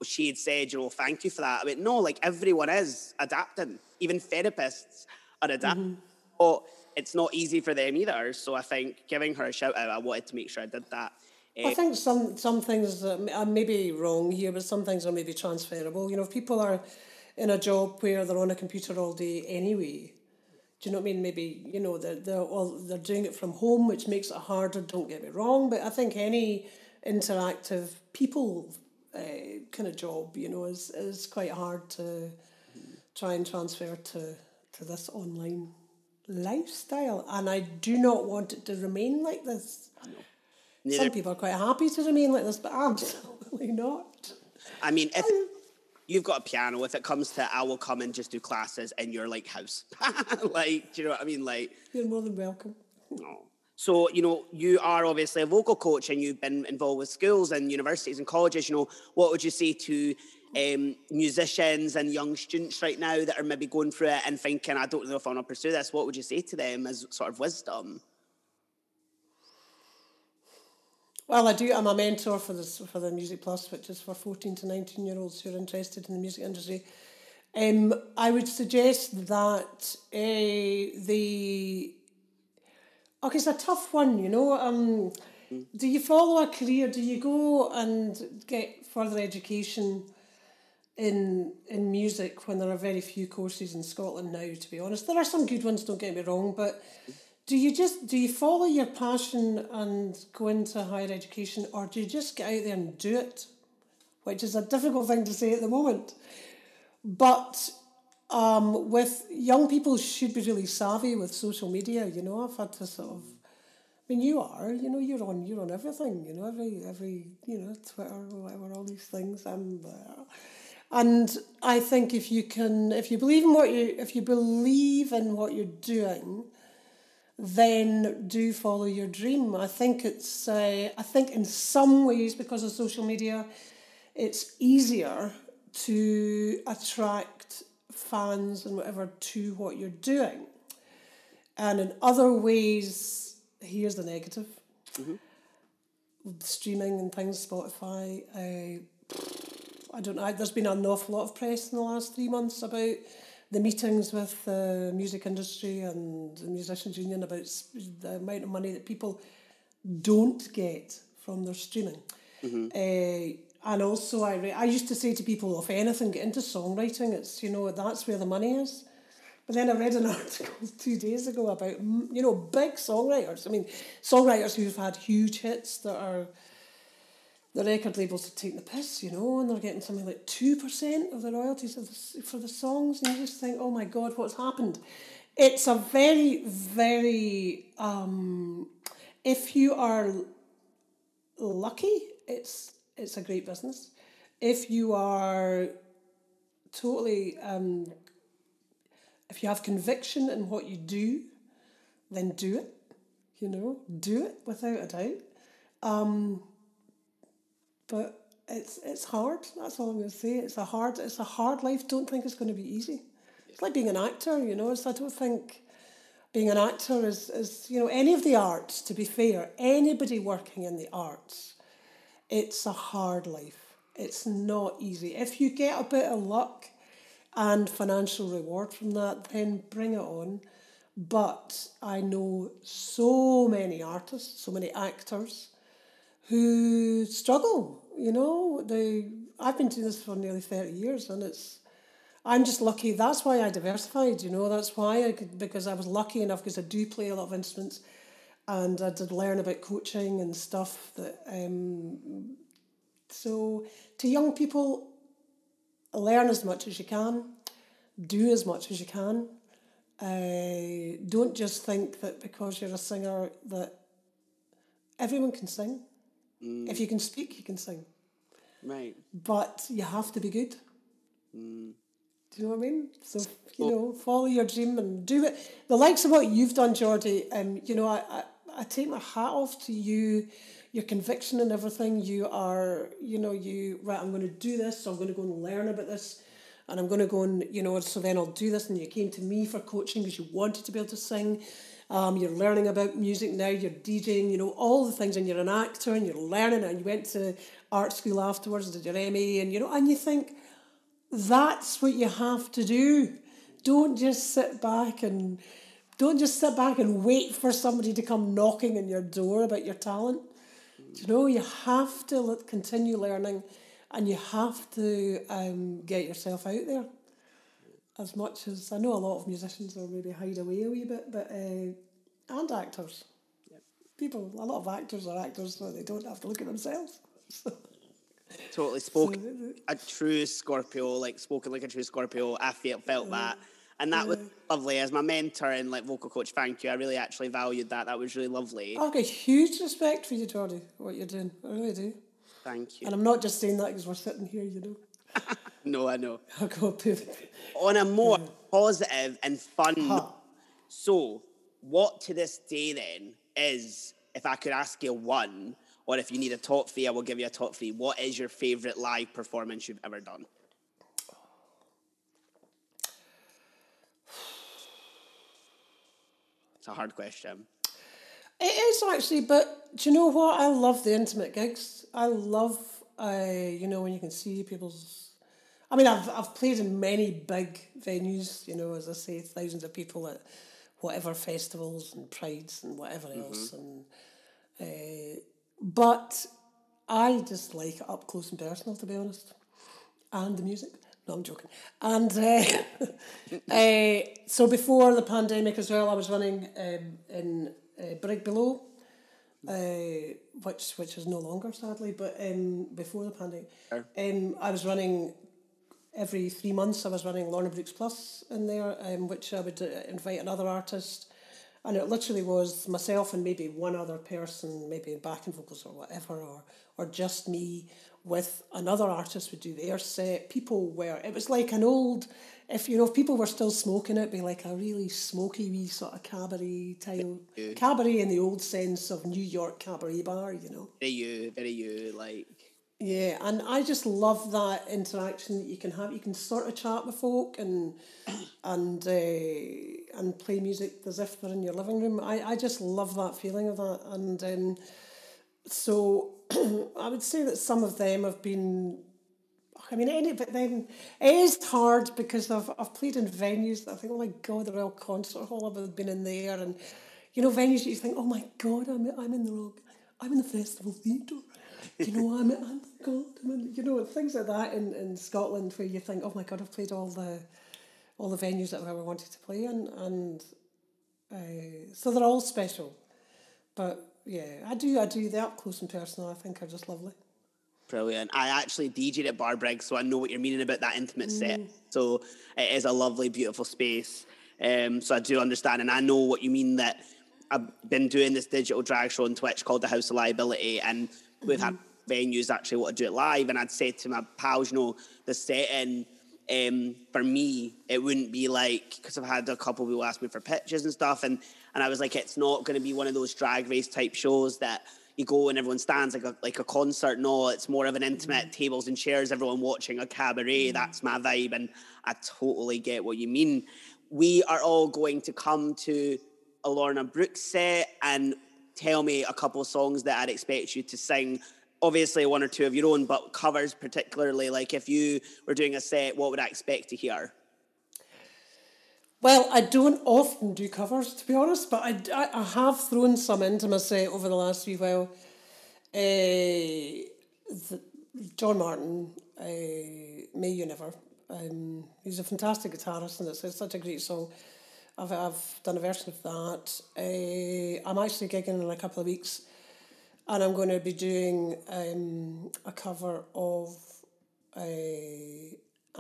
she had said, you know, thank you for that. I mean, no, like everyone is adapting. Even therapists are adapting. Mm-hmm. But it's not easy for them either. So I think giving her a shout out, I wanted to make sure I did that. I think some some things I may be wrong here, but some things are maybe transferable. You know, if people are in a job where they're on a computer all day anyway, do you know what I mean? Maybe you know they're they're all they're doing it from home, which makes it harder. Don't get me wrong, but I think any interactive people uh, kind of job, you know, is is quite hard to try and transfer to to this online lifestyle, and I do not want it to remain like this. Some people are quite happy to remain like this, but absolutely not. I mean, if um, you've got a piano, if it comes to I will come and just do classes in your like house, like, do you know what I mean? Like, you're more than welcome. No. So, you know, you are obviously a vocal coach and you've been involved with schools and universities and colleges. You know, what would you say to um, musicians and young students right now that are maybe going through it and thinking, I don't know if I want to pursue this, what would you say to them as sort of wisdom? Well, I do. I'm a mentor for this for the Music Plus, which is for fourteen to nineteen year olds who are interested in the music industry. Um, I would suggest that uh, the okay, it's a tough one, you know. Um, do you follow a career? Do you go and get further education in in music when there are very few courses in Scotland now. To be honest, there are some good ones. Don't get me wrong, but do you just do you follow your passion and go into higher education, or do you just get out there and do it? Which is a difficult thing to say at the moment, but um, with young people should be really savvy with social media. You know, I've had to sort of I mean, you are. You know, you're on. You're on everything. You know, every every you know Twitter whatever, all these things. I'm there. And I think if you can, if you believe in what you, if you believe in what you're doing, then do follow your dream. I think it's, uh, I think in some ways because of social media, it's easier to attract fans and whatever to what you're doing. And in other ways, here's the negative. Mm-hmm. Streaming and things, Spotify. Uh, I don't know. There's been an awful lot of press in the last three months about the meetings with the music industry and the musicians union about the amount of money that people don't get from their streaming. Mm-hmm. Uh, and also, I re- I used to say to people, if anything, get into songwriting. It's you know that's where the money is. But then I read an article two days ago about you know big songwriters. I mean, songwriters who've had huge hits that are the record labels are taking the piss, you know, and they're getting something like 2% of the royalties the, for the songs, and you just think, oh my God, what's happened? It's a very, very, um, if you are lucky, it's, it's a great business. If you are totally, um, if you have conviction in what you do, then do it, you know, do it without a doubt. Um, but it's it's hard. That's all I'm going to say. It's a hard it's a hard life. Don't think it's going to be easy. It's like being an actor. You know. It's, I don't think being an actor is is you know any of the arts. To be fair, anybody working in the arts, it's a hard life. It's not easy. If you get a bit of luck and financial reward from that, then bring it on. But I know so many artists, so many actors who struggle. You know, they. I've been doing this for nearly thirty years, and it's. I'm just lucky. That's why I diversified. You know, that's why I could because I was lucky enough because I do play a lot of instruments, and I did learn about coaching and stuff. That um, so to young people, learn as much as you can, do as much as you can. Uh, don't just think that because you're a singer that everyone can sing. Mm. If you can speak, you can sing. Right. But you have to be good. Mm. Do you know what I mean? So, you know, follow your dream and do it. The likes of what you've done, Jordy, um, you know, I, I, I take my hat off to you, your conviction and everything. You are, you know, you, right, I'm going to do this, so I'm going to go and learn about this and I'm going to go and, you know, so then I'll do this. And you came to me for coaching because you wanted to be able to sing. Um, you're learning about music now, you're DJing, you know, all the things, and you're an actor and you're learning, and you went to art school afterwards, did your MA, and you know, and you think that's what you have to do. Don't just sit back and don't just sit back and wait for somebody to come knocking on your door about your talent. You know, you have to continue learning and you have to um, get yourself out there as much as I know a lot of musicians will maybe hide away a wee bit, but uh, and actors. Yep. People, a lot of actors are actors, so they don't have to look at themselves. totally spoken so, a true Scorpio, like spoken like a true Scorpio. I felt felt uh, that. And that was lovely. As my mentor and like vocal coach, thank you. I really actually valued that. That was really lovely. I've got huge respect for you, Jordy, what you're doing. I really do. Thank you. And I'm not just saying that because we're sitting here, you know. no, I know. I'll go to On a more positive and fun huh. So, what to this day then is, if I could ask you one, or if you need a top three, I will give you a top three. What is your favourite live performance you've ever done? It's a hard question. It is actually, but do you know what? I love the intimate gigs. I love, uh, you know, when you can see people's. I mean, I've I've played in many big venues. You know, as I say, thousands of people at whatever festivals and prides and whatever mm-hmm. else, and uh, but I just like it up close and personal, to be honest, and the music. No, I'm joking. And uh, uh, so before the pandemic as well, I was running um, in uh, Brigbelow, uh, which which is no longer sadly, but um, before the pandemic, um, I was running every three months. I was running Lorna Brooks Plus in there, um, which I would uh, invite another artist. and it literally was myself and maybe one other person, maybe backing vocals or whatever, or or just me with another artist would do their set. People were it was like an old if you know if people were still smoking it'd be like a really smoky wee sort of cabaret type cabaret in the old sense of New York cabaret bar, you know. Very you, very you, like. Yeah, and I just love that interaction that you can have. You can sort of chat with folk and and uh, and play music as if they're in your living room. I, I just love that feeling of that, and um, so I would say that some of them have been. I mean, any but then it is hard because I've I've played in venues that I think, oh my god, the Royal Concert Hall. I've been in there, and you know, venues that you think, oh my god, I'm I'm in the wrong, I'm in the festival theatre. You know, I'm I'm god, I'm in, you know, things like that in, in Scotland where you think, oh my god, I've played all the all the venues that I've ever wanted to play in, and uh, so they're all special. But yeah, I do I do the up close and personal. I think are just lovely. Brilliant. I actually DJed at Bar Briggs, so I know what you're meaning about that intimate set. So it is a lovely, beautiful space. Um, so I do understand, and I know what you mean that I've been doing this digital drag show on Twitch called the House of Liability, and we've had venues actually want to do it live. And I'd say to my pals, you know, the setting um, for me, it wouldn't be like because I've had a couple people ask me for pictures and stuff, and and I was like, it's not going to be one of those drag race type shows that you go and everyone stands like a like a concert. No, it's more of an intimate tables and chairs, everyone watching a cabaret. That's my vibe, and I totally get what you mean. We are all going to come to a Lorna Brooks set and tell me a couple of songs that I'd expect you to sing. Obviously, one or two of your own, but covers particularly. Like if you were doing a set, what would I expect to hear? Well, I don't often do covers, to be honest, but I, I, I have thrown some into my set over the last few while. Uh, the, John Martyn, uh, May You Never. Um, he's a fantastic guitarist and it's, it's such a great song. I've, I've done a version of that. Uh, I'm actually gigging in a couple of weeks and I'm going to be doing um, a cover of uh,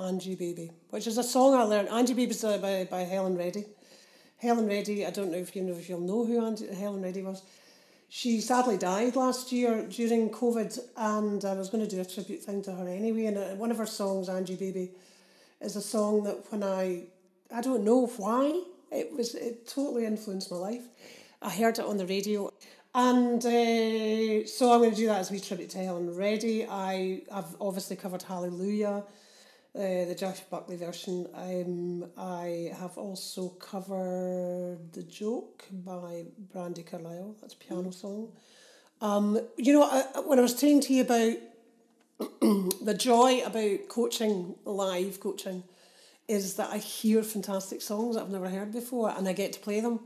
Angie Baby, which is a song I learned. Angie Baby uh, by, by Helen Reddy. Helen Reddy, I don't know if you know if you'll know who Angie, Helen Reddy was. She sadly died last year during COVID, and I was going to do a tribute thing to her anyway. And uh, one of her songs, Angie Baby, is a song that when I, I don't know why, it was it totally influenced my life. I heard it on the radio, and uh, so I'm going to do that as a wee tribute to Helen Reddy. I have obviously covered Hallelujah, uh, the Jeff Buckley version. Um, I have also covered The Joke by Brandi Carlile. That's a piano song. Um, you know, I, when I was saying to you about the joy about coaching, live coaching, is that I hear fantastic songs that I've never heard before and I get to play them.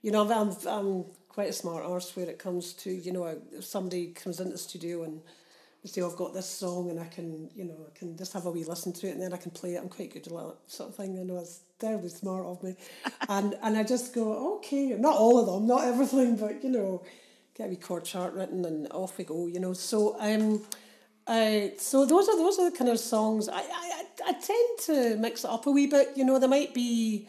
You know, I'm, I'm quite a smart arse where it comes to, you know, if somebody comes into the studio and they say, oh, I've got this song and I can, you know, I can just have a wee listen to it and then I can play it. I'm quite good at that sort of thing. I know, it's terribly smart of me. and and I just go, okay, not all of them, not everything, but, you know, get a wee chord chart written and off we go, you know. So, um, uh, so those are those are the kind of songs I, I I tend to mix it up a wee bit. You know, there might be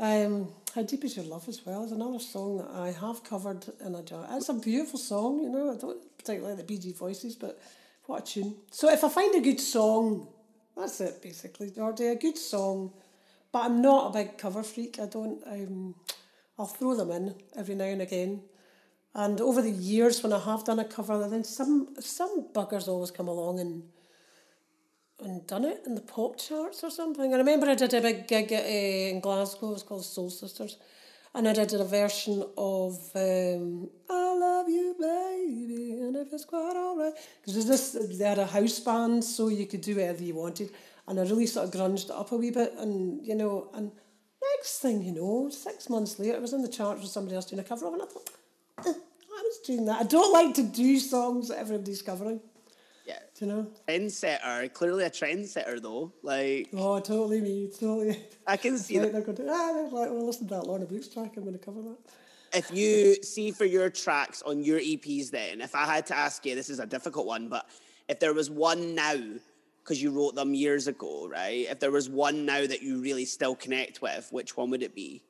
um, "How Deep Is Your Love" as well. Is another song that I have covered in a jazz. It's a beautiful song. You know, I don't particularly like the Bee Gees voices, but what a tune! So if I find a good song, that's it basically, Jordy. A good song, but I'm not a big cover freak. I don't. Um, I'll throw them in every now and again. And over the years, when I have done a cover, then some some buggers always come along and and done it in the pop charts or something. I remember I did a big gig at, uh, in Glasgow. It was called Soul Sisters, and I did a version of um, "I Love You, Baby," and if it's quite alright, because there's this they had a house band, so you could do whatever you wanted, and I really sort of grunged it up a wee bit, and you know, and next thing you know, six months later, it was in the charts with somebody else doing a cover of, it, and I thought. "Eh, I was doing that. I don't like to do songs that everybody's covering. You know? Trendsetter, clearly a trendsetter though. Like Oh, totally me, totally. I can see Like that. they're going, ah, they're like, well, listen to that Lorna Brooks track. I'm going to cover that. If you see for your tracks on your EPs, then if I had to ask you, this is a difficult one, but if there was one now, because you wrote them years ago, right? If there was one now that you really still connect with, which one would it be?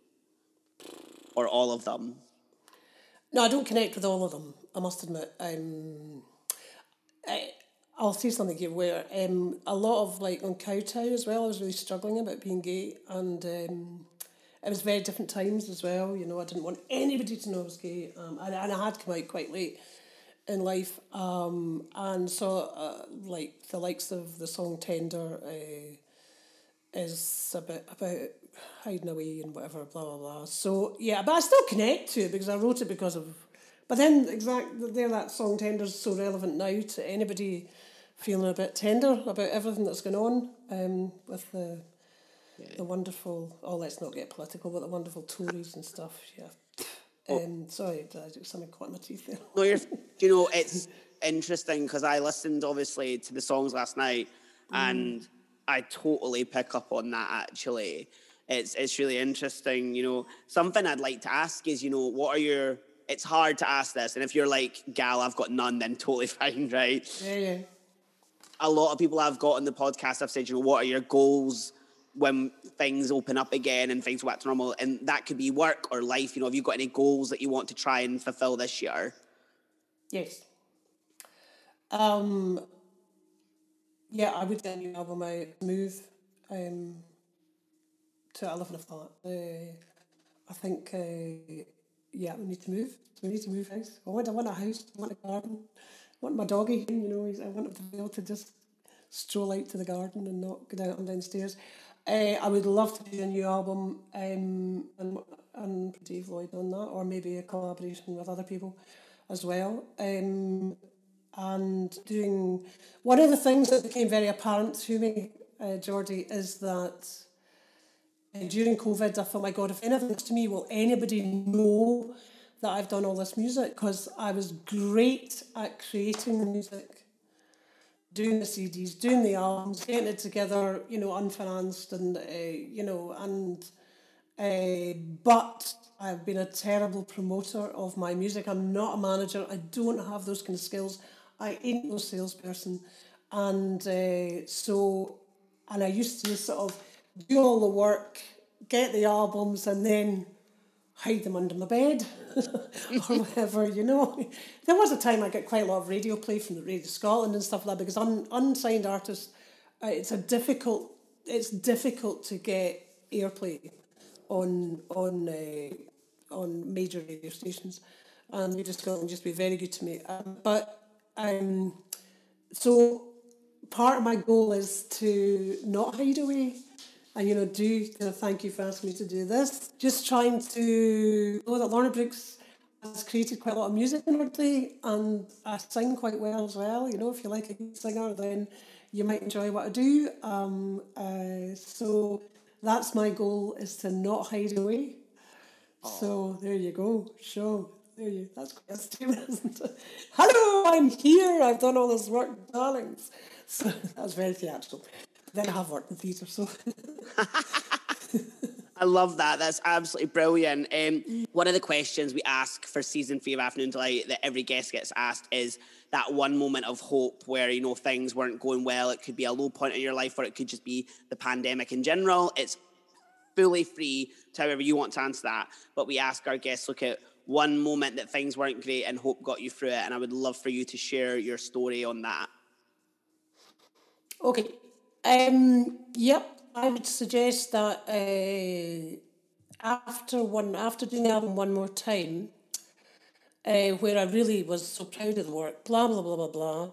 or all of them? No, I don't connect with all of them. I must admit. Um, I, I'll say something here where um, a lot of like on Kowtow as well. I was really struggling about being gay, and um, it was very different times as well. You know, I didn't want anybody to know I was gay, um, and, and I had come out quite late in life, um, and so uh, like the likes of the song "Tender" uh, is a bit about hiding away and whatever, blah blah blah. So yeah, but I still connect to it because I wrote it because of. But then exactly there, that song "Tender" is so relevant now to anybody feeling a bit tender about everything that's going on um, with the the wonderful. Oh, let's not get political, but the wonderful Tories and stuff. Yeah. Um, sorry, did something caught in my teeth there? No, you're. you know, it's interesting because I listened obviously to the songs last night, and I totally pick up on that. Actually, it's it's really interesting. You know, something I'd like to ask is, you know, what are your it's hard to ask this, and if you're like, gal, I've got none, then totally fine, right? Yeah, yeah. A lot of people I've got on the podcast I've said, you know, what are your goals when things open up again and things go back to normal? And that could be work or life. You know, have you got any goals that you want to try and fulfill this year? Yes. Um, yeah, I would get a new album move um, to I live in a flat. Uh, I think, uh, yeah, we need to move. We need to move house. I want, I want a house, I want a garden. Want my doggy, you know, he's, I want him to be able to just stroll out to the garden and not go down downstairs. Uh, I would love to do a new album um, and, and Dave Lloyd on that, or maybe a collaboration with other people as well. Um, and doing one of the things that became very apparent to me, uh, Jordy, is that uh, during COVID, I thought, my God, if anything to me, will anybody know that I've done all this music? Because I was great at creating the music, doing the CDs, doing the albums, getting it together, you know, unfinanced and, uh, you know, and, uh, but I've been a terrible promoter of my music. I'm not a manager. I don't have those kind of skills. I ain't no salesperson. And uh, so, and I used to sort of do all the work, get the albums, and then hide them under my bed or whatever, you know. There was a time I got quite a lot of radio play from the Radio Scotland and stuff like that because un, unsigned artists, uh, it's a difficult, it's difficult to get airplay on on uh, on major radio stations, and Radio Scotland just be very good to me. Um, but um, so part of my goal is to not hide away and you know do you know, thank you for asking me to do this. Just trying to know that Lorna Brooks has created quite a lot of music in her day and I sing quite well as well. You know if you like a good singer then you might enjoy what I do. Um, uh, so that's my goal is to not hide away. So there you go show there you that's quite a statement isn't it? Hello I'm here. I've done all this work darlings. So that's very theatrical then I have worked in theatre so I love that. That's absolutely brilliant. Um, one of the questions we ask for season three of Afternoon Deelight that every guest gets asked is that one moment of hope where you know things weren't going well. It could be a low point in your life, or it could just be the pandemic in general. It's fully free to however you want to answer that. But we ask our guests look at one moment that things weren't great and hope got you through it. And I would love for you to share your story on that. Okay. Um, yep. I would suggest that uh, after one after doing the album one more time, uh, where I really was so proud of the work, blah blah blah blah blah,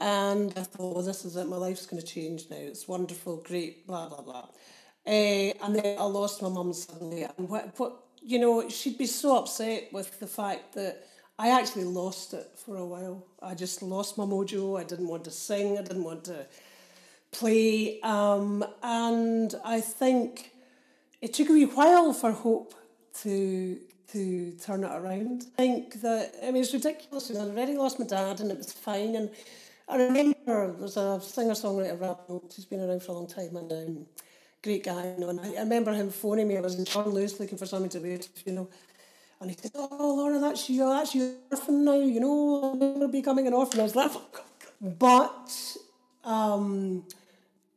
and I thought, well, this is it. My life's going to change now. It's wonderful, great, blah blah blah. Uh, and then I lost my mum suddenly, and what, what you know, she'd be so upset with the fact that I actually lost it for a while. I just lost my mojo. I didn't want to sing. I didn't want to play. Um, and I think it took a wee while for Hope to to turn it around. I think that I mean it's ridiculous. I'd already lost my dad, and it was fine. And I remember there's a singer songwriter rap who's been around for a long time and um, great guy. You know, and I, I remember him phoning me. I was in John Lewis looking for something to wear, you know. And he said, "Oh, Laura, that's you. That's you, orphan now. You know, I'll never becoming an orphan." I was like, but um,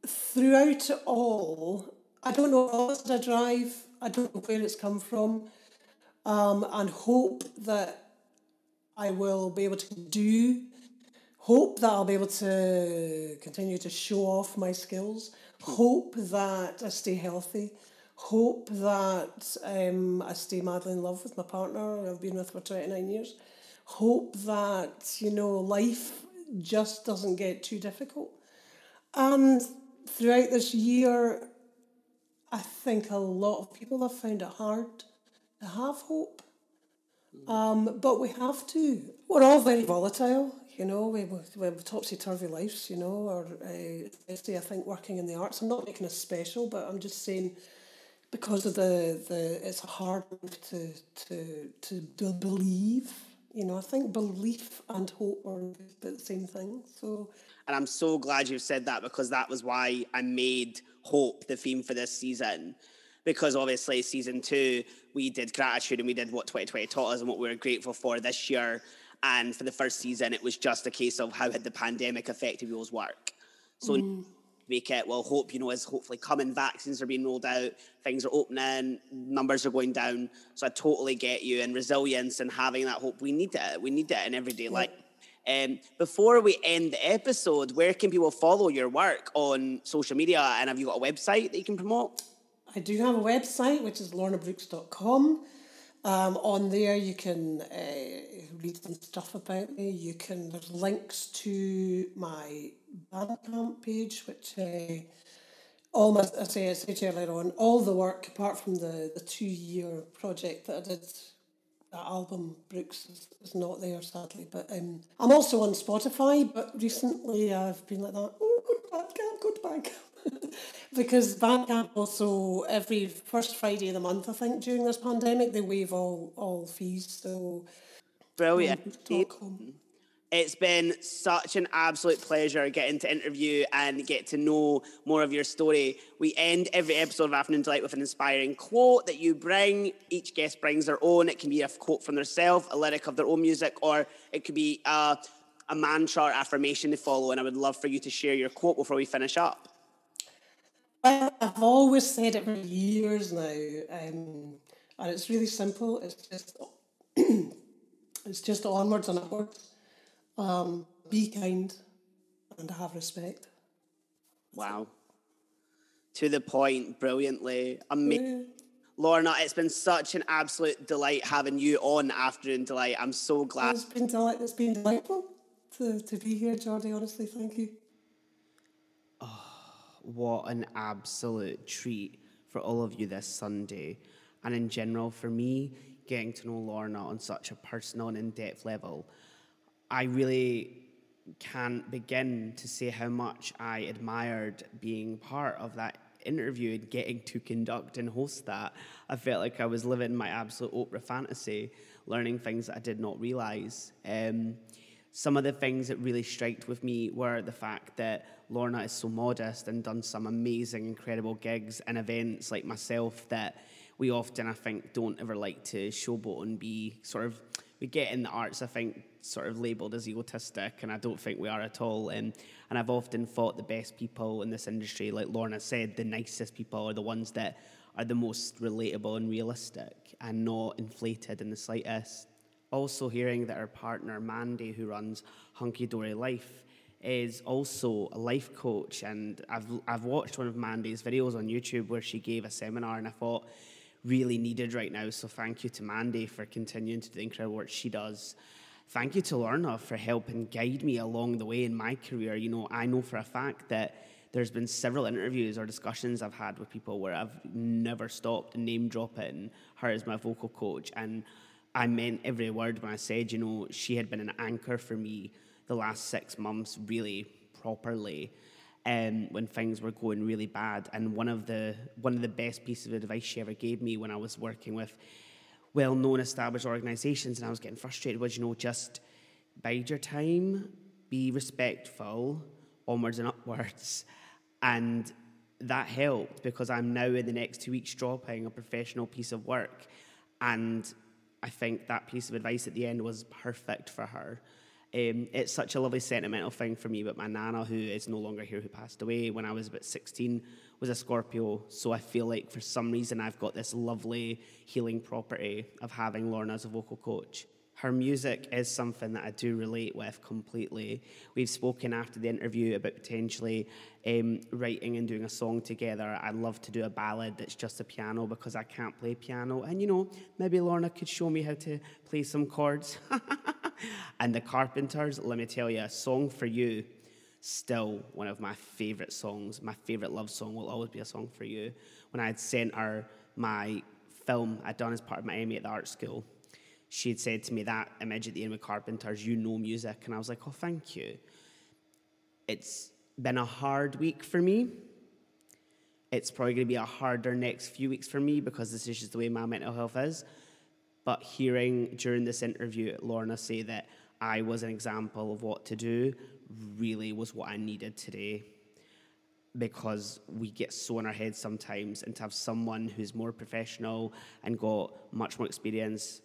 throughout it all, I don't know what I drive. I don't know where it's come from, um, and hope that I will be able to do, hope that I'll be able to continue to show off my skills, hope that I stay healthy, hope that um, I stay madly in love with my partner I've been with for 29 years, hope that, you know, life just doesn't get too difficult. And throughout this year, I think a lot of people have found it hard to have hope. Um, but we have to. We're all very volatile, you know, we, we, we have topsy turvy lives, you know, or uh, especially I think working in the arts. I'm not making a special, but I'm just saying because of the, the it's hard to, to, to believe. You know, I think belief and hope are the same thing. So, and I'm so glad you've said that because that was why I made hope the theme for this season because obviously season two we did gratitude and we did what 2020 taught us and what we were grateful for this year and for the first season it was just a case of how had the pandemic affected people's work so mm. Make it well hope you know is hopefully coming vaccines are being rolled out things are opening numbers are going down so i totally get you and resilience and having that hope we need it we need it in everyday yeah. life um, before we end the episode, where can people follow your work on social media? And have you got a website that you can promote? I do have a website, which is lornabrooks.com. Um, on there, you can uh, read some stuff about me. You can there's links to my Bandcamp page, which uh, all my I say I said earlier on, all the work apart from the the two year project that I did, that album Brooks is, is not there sadly. But um, I'm also on Spotify. But recently I've been like that. Oh, go to Bandcamp, go to Bandcamp. because Bandcamp also every first Friday of the month, I think, during this pandemic, they waive all all fees. So brilliant. It's been such an absolute pleasure getting to interview and get to know more of your story. We end every episode of Afternoon Deelight with an inspiring quote that you bring. Each guest brings their own. It can be a quote from themselves, a lyric of their own music, or it could be a, a mantra or affirmation to follow. And I would love for you to share your quote before we finish up. I've always said it for years now, um, and it's really simple. It's just it's just onwards and upwards. Um, be kind and have respect. Wow. To the point, brilliantly. Amazing. Yeah. Lorna, it's been such an absolute delight having you on Afternoon Deelight. I'm so glad. It's been delight. It's been delightful to, to be here, Jordy. Honestly, thank you what an absolute treat for all of you this Sunday. And in general, for me, getting to know Lorna on such a personal and in depth level, I really can't begin to say how much I admired being part of that interview and getting to conduct and host that. I felt like I was living my absolute Oprah fantasy, learning things that I did not realize. Um, some of the things that really struck with me were the fact that Lorna is so modest and done some amazing, incredible gigs and events like myself that we often, I think, don't ever like to showboat and be sort of, we get in the arts, I think, sort of labelled as egotistic, and I don't think we are at all. And, and I've often thought the best people in this industry, like Lorna said, the nicest people are the ones that are the most relatable and realistic and not inflated in the slightest also hearing that our partner Mandy, who runs Hunky Dory Life, is also a life coach. And I've, I've watched one of Mandy's videos on YouTube where she gave a seminar, and I thought, really needed right now. So thank you to Mandy for continuing to do the incredible work she does. Thank you to Lorna for helping guide me along the way in my career. You know, I know for a fact that there's been several interviews or discussions I've had with people where I've never stopped name dropping her as my vocal coach. And I meant every word when I said, you know, she had been an anchor for me the last six months, really properly, um, when things were going really bad. And one of the one of the best pieces of advice she ever gave me when I was working with well-known established organisations and I was getting frustrated was, you know, just bide your time, be respectful, onwards and upwards, and that helped because I'm now in the next two weeks dropping a professional piece of work and I think that piece of advice at the end was perfect for her. Um, it's such a lovely sentimental thing for me, but my nana, who is no longer here, who passed away when I was about 16, was a Scorpio, so I feel like for some reason I've got this lovely healing property of having Lorna as a vocal coach. Her music is something that I do relate with completely. We've spoken after the interview about potentially um, writing and doing a song together. I'd love to do a ballad that's just a piano because I can't play piano. And you know, maybe Lorna could show me how to play some chords. and the Carpenters, let me tell you, a song for you still one of my favorite songs. My favorite love song will always be a song for you. When I had sent her my film I'd done as part of my MA at the art school, she had said to me that image at the end with Carpenters, you know music. And I was like, oh, thank you. It's been a hard week for me. It's probably going to be a harder next few weeks for me because this is just the way my mental health is. But hearing during this interview Lorna say that I was an example of what to do really was what I needed today because we get so in our heads sometimes and to have someone who's more professional and got much more experience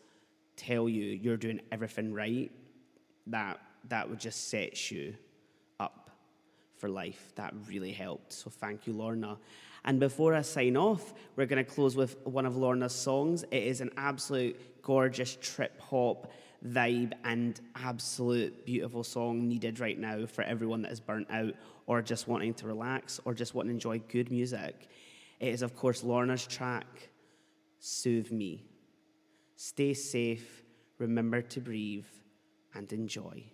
tell you you're doing everything right that that would just set you up for life. That really helped. So thank you lorna and before i sign off we're going to close with one of lorna's songs it is an absolute gorgeous trip hop vibe and absolute beautiful song needed right now for everyone that is burnt out or just wanting to relax or just wanting to enjoy good music. It is, of course, Lorna's track, Soothe Me. Stay safe, remember to breathe, and enjoy.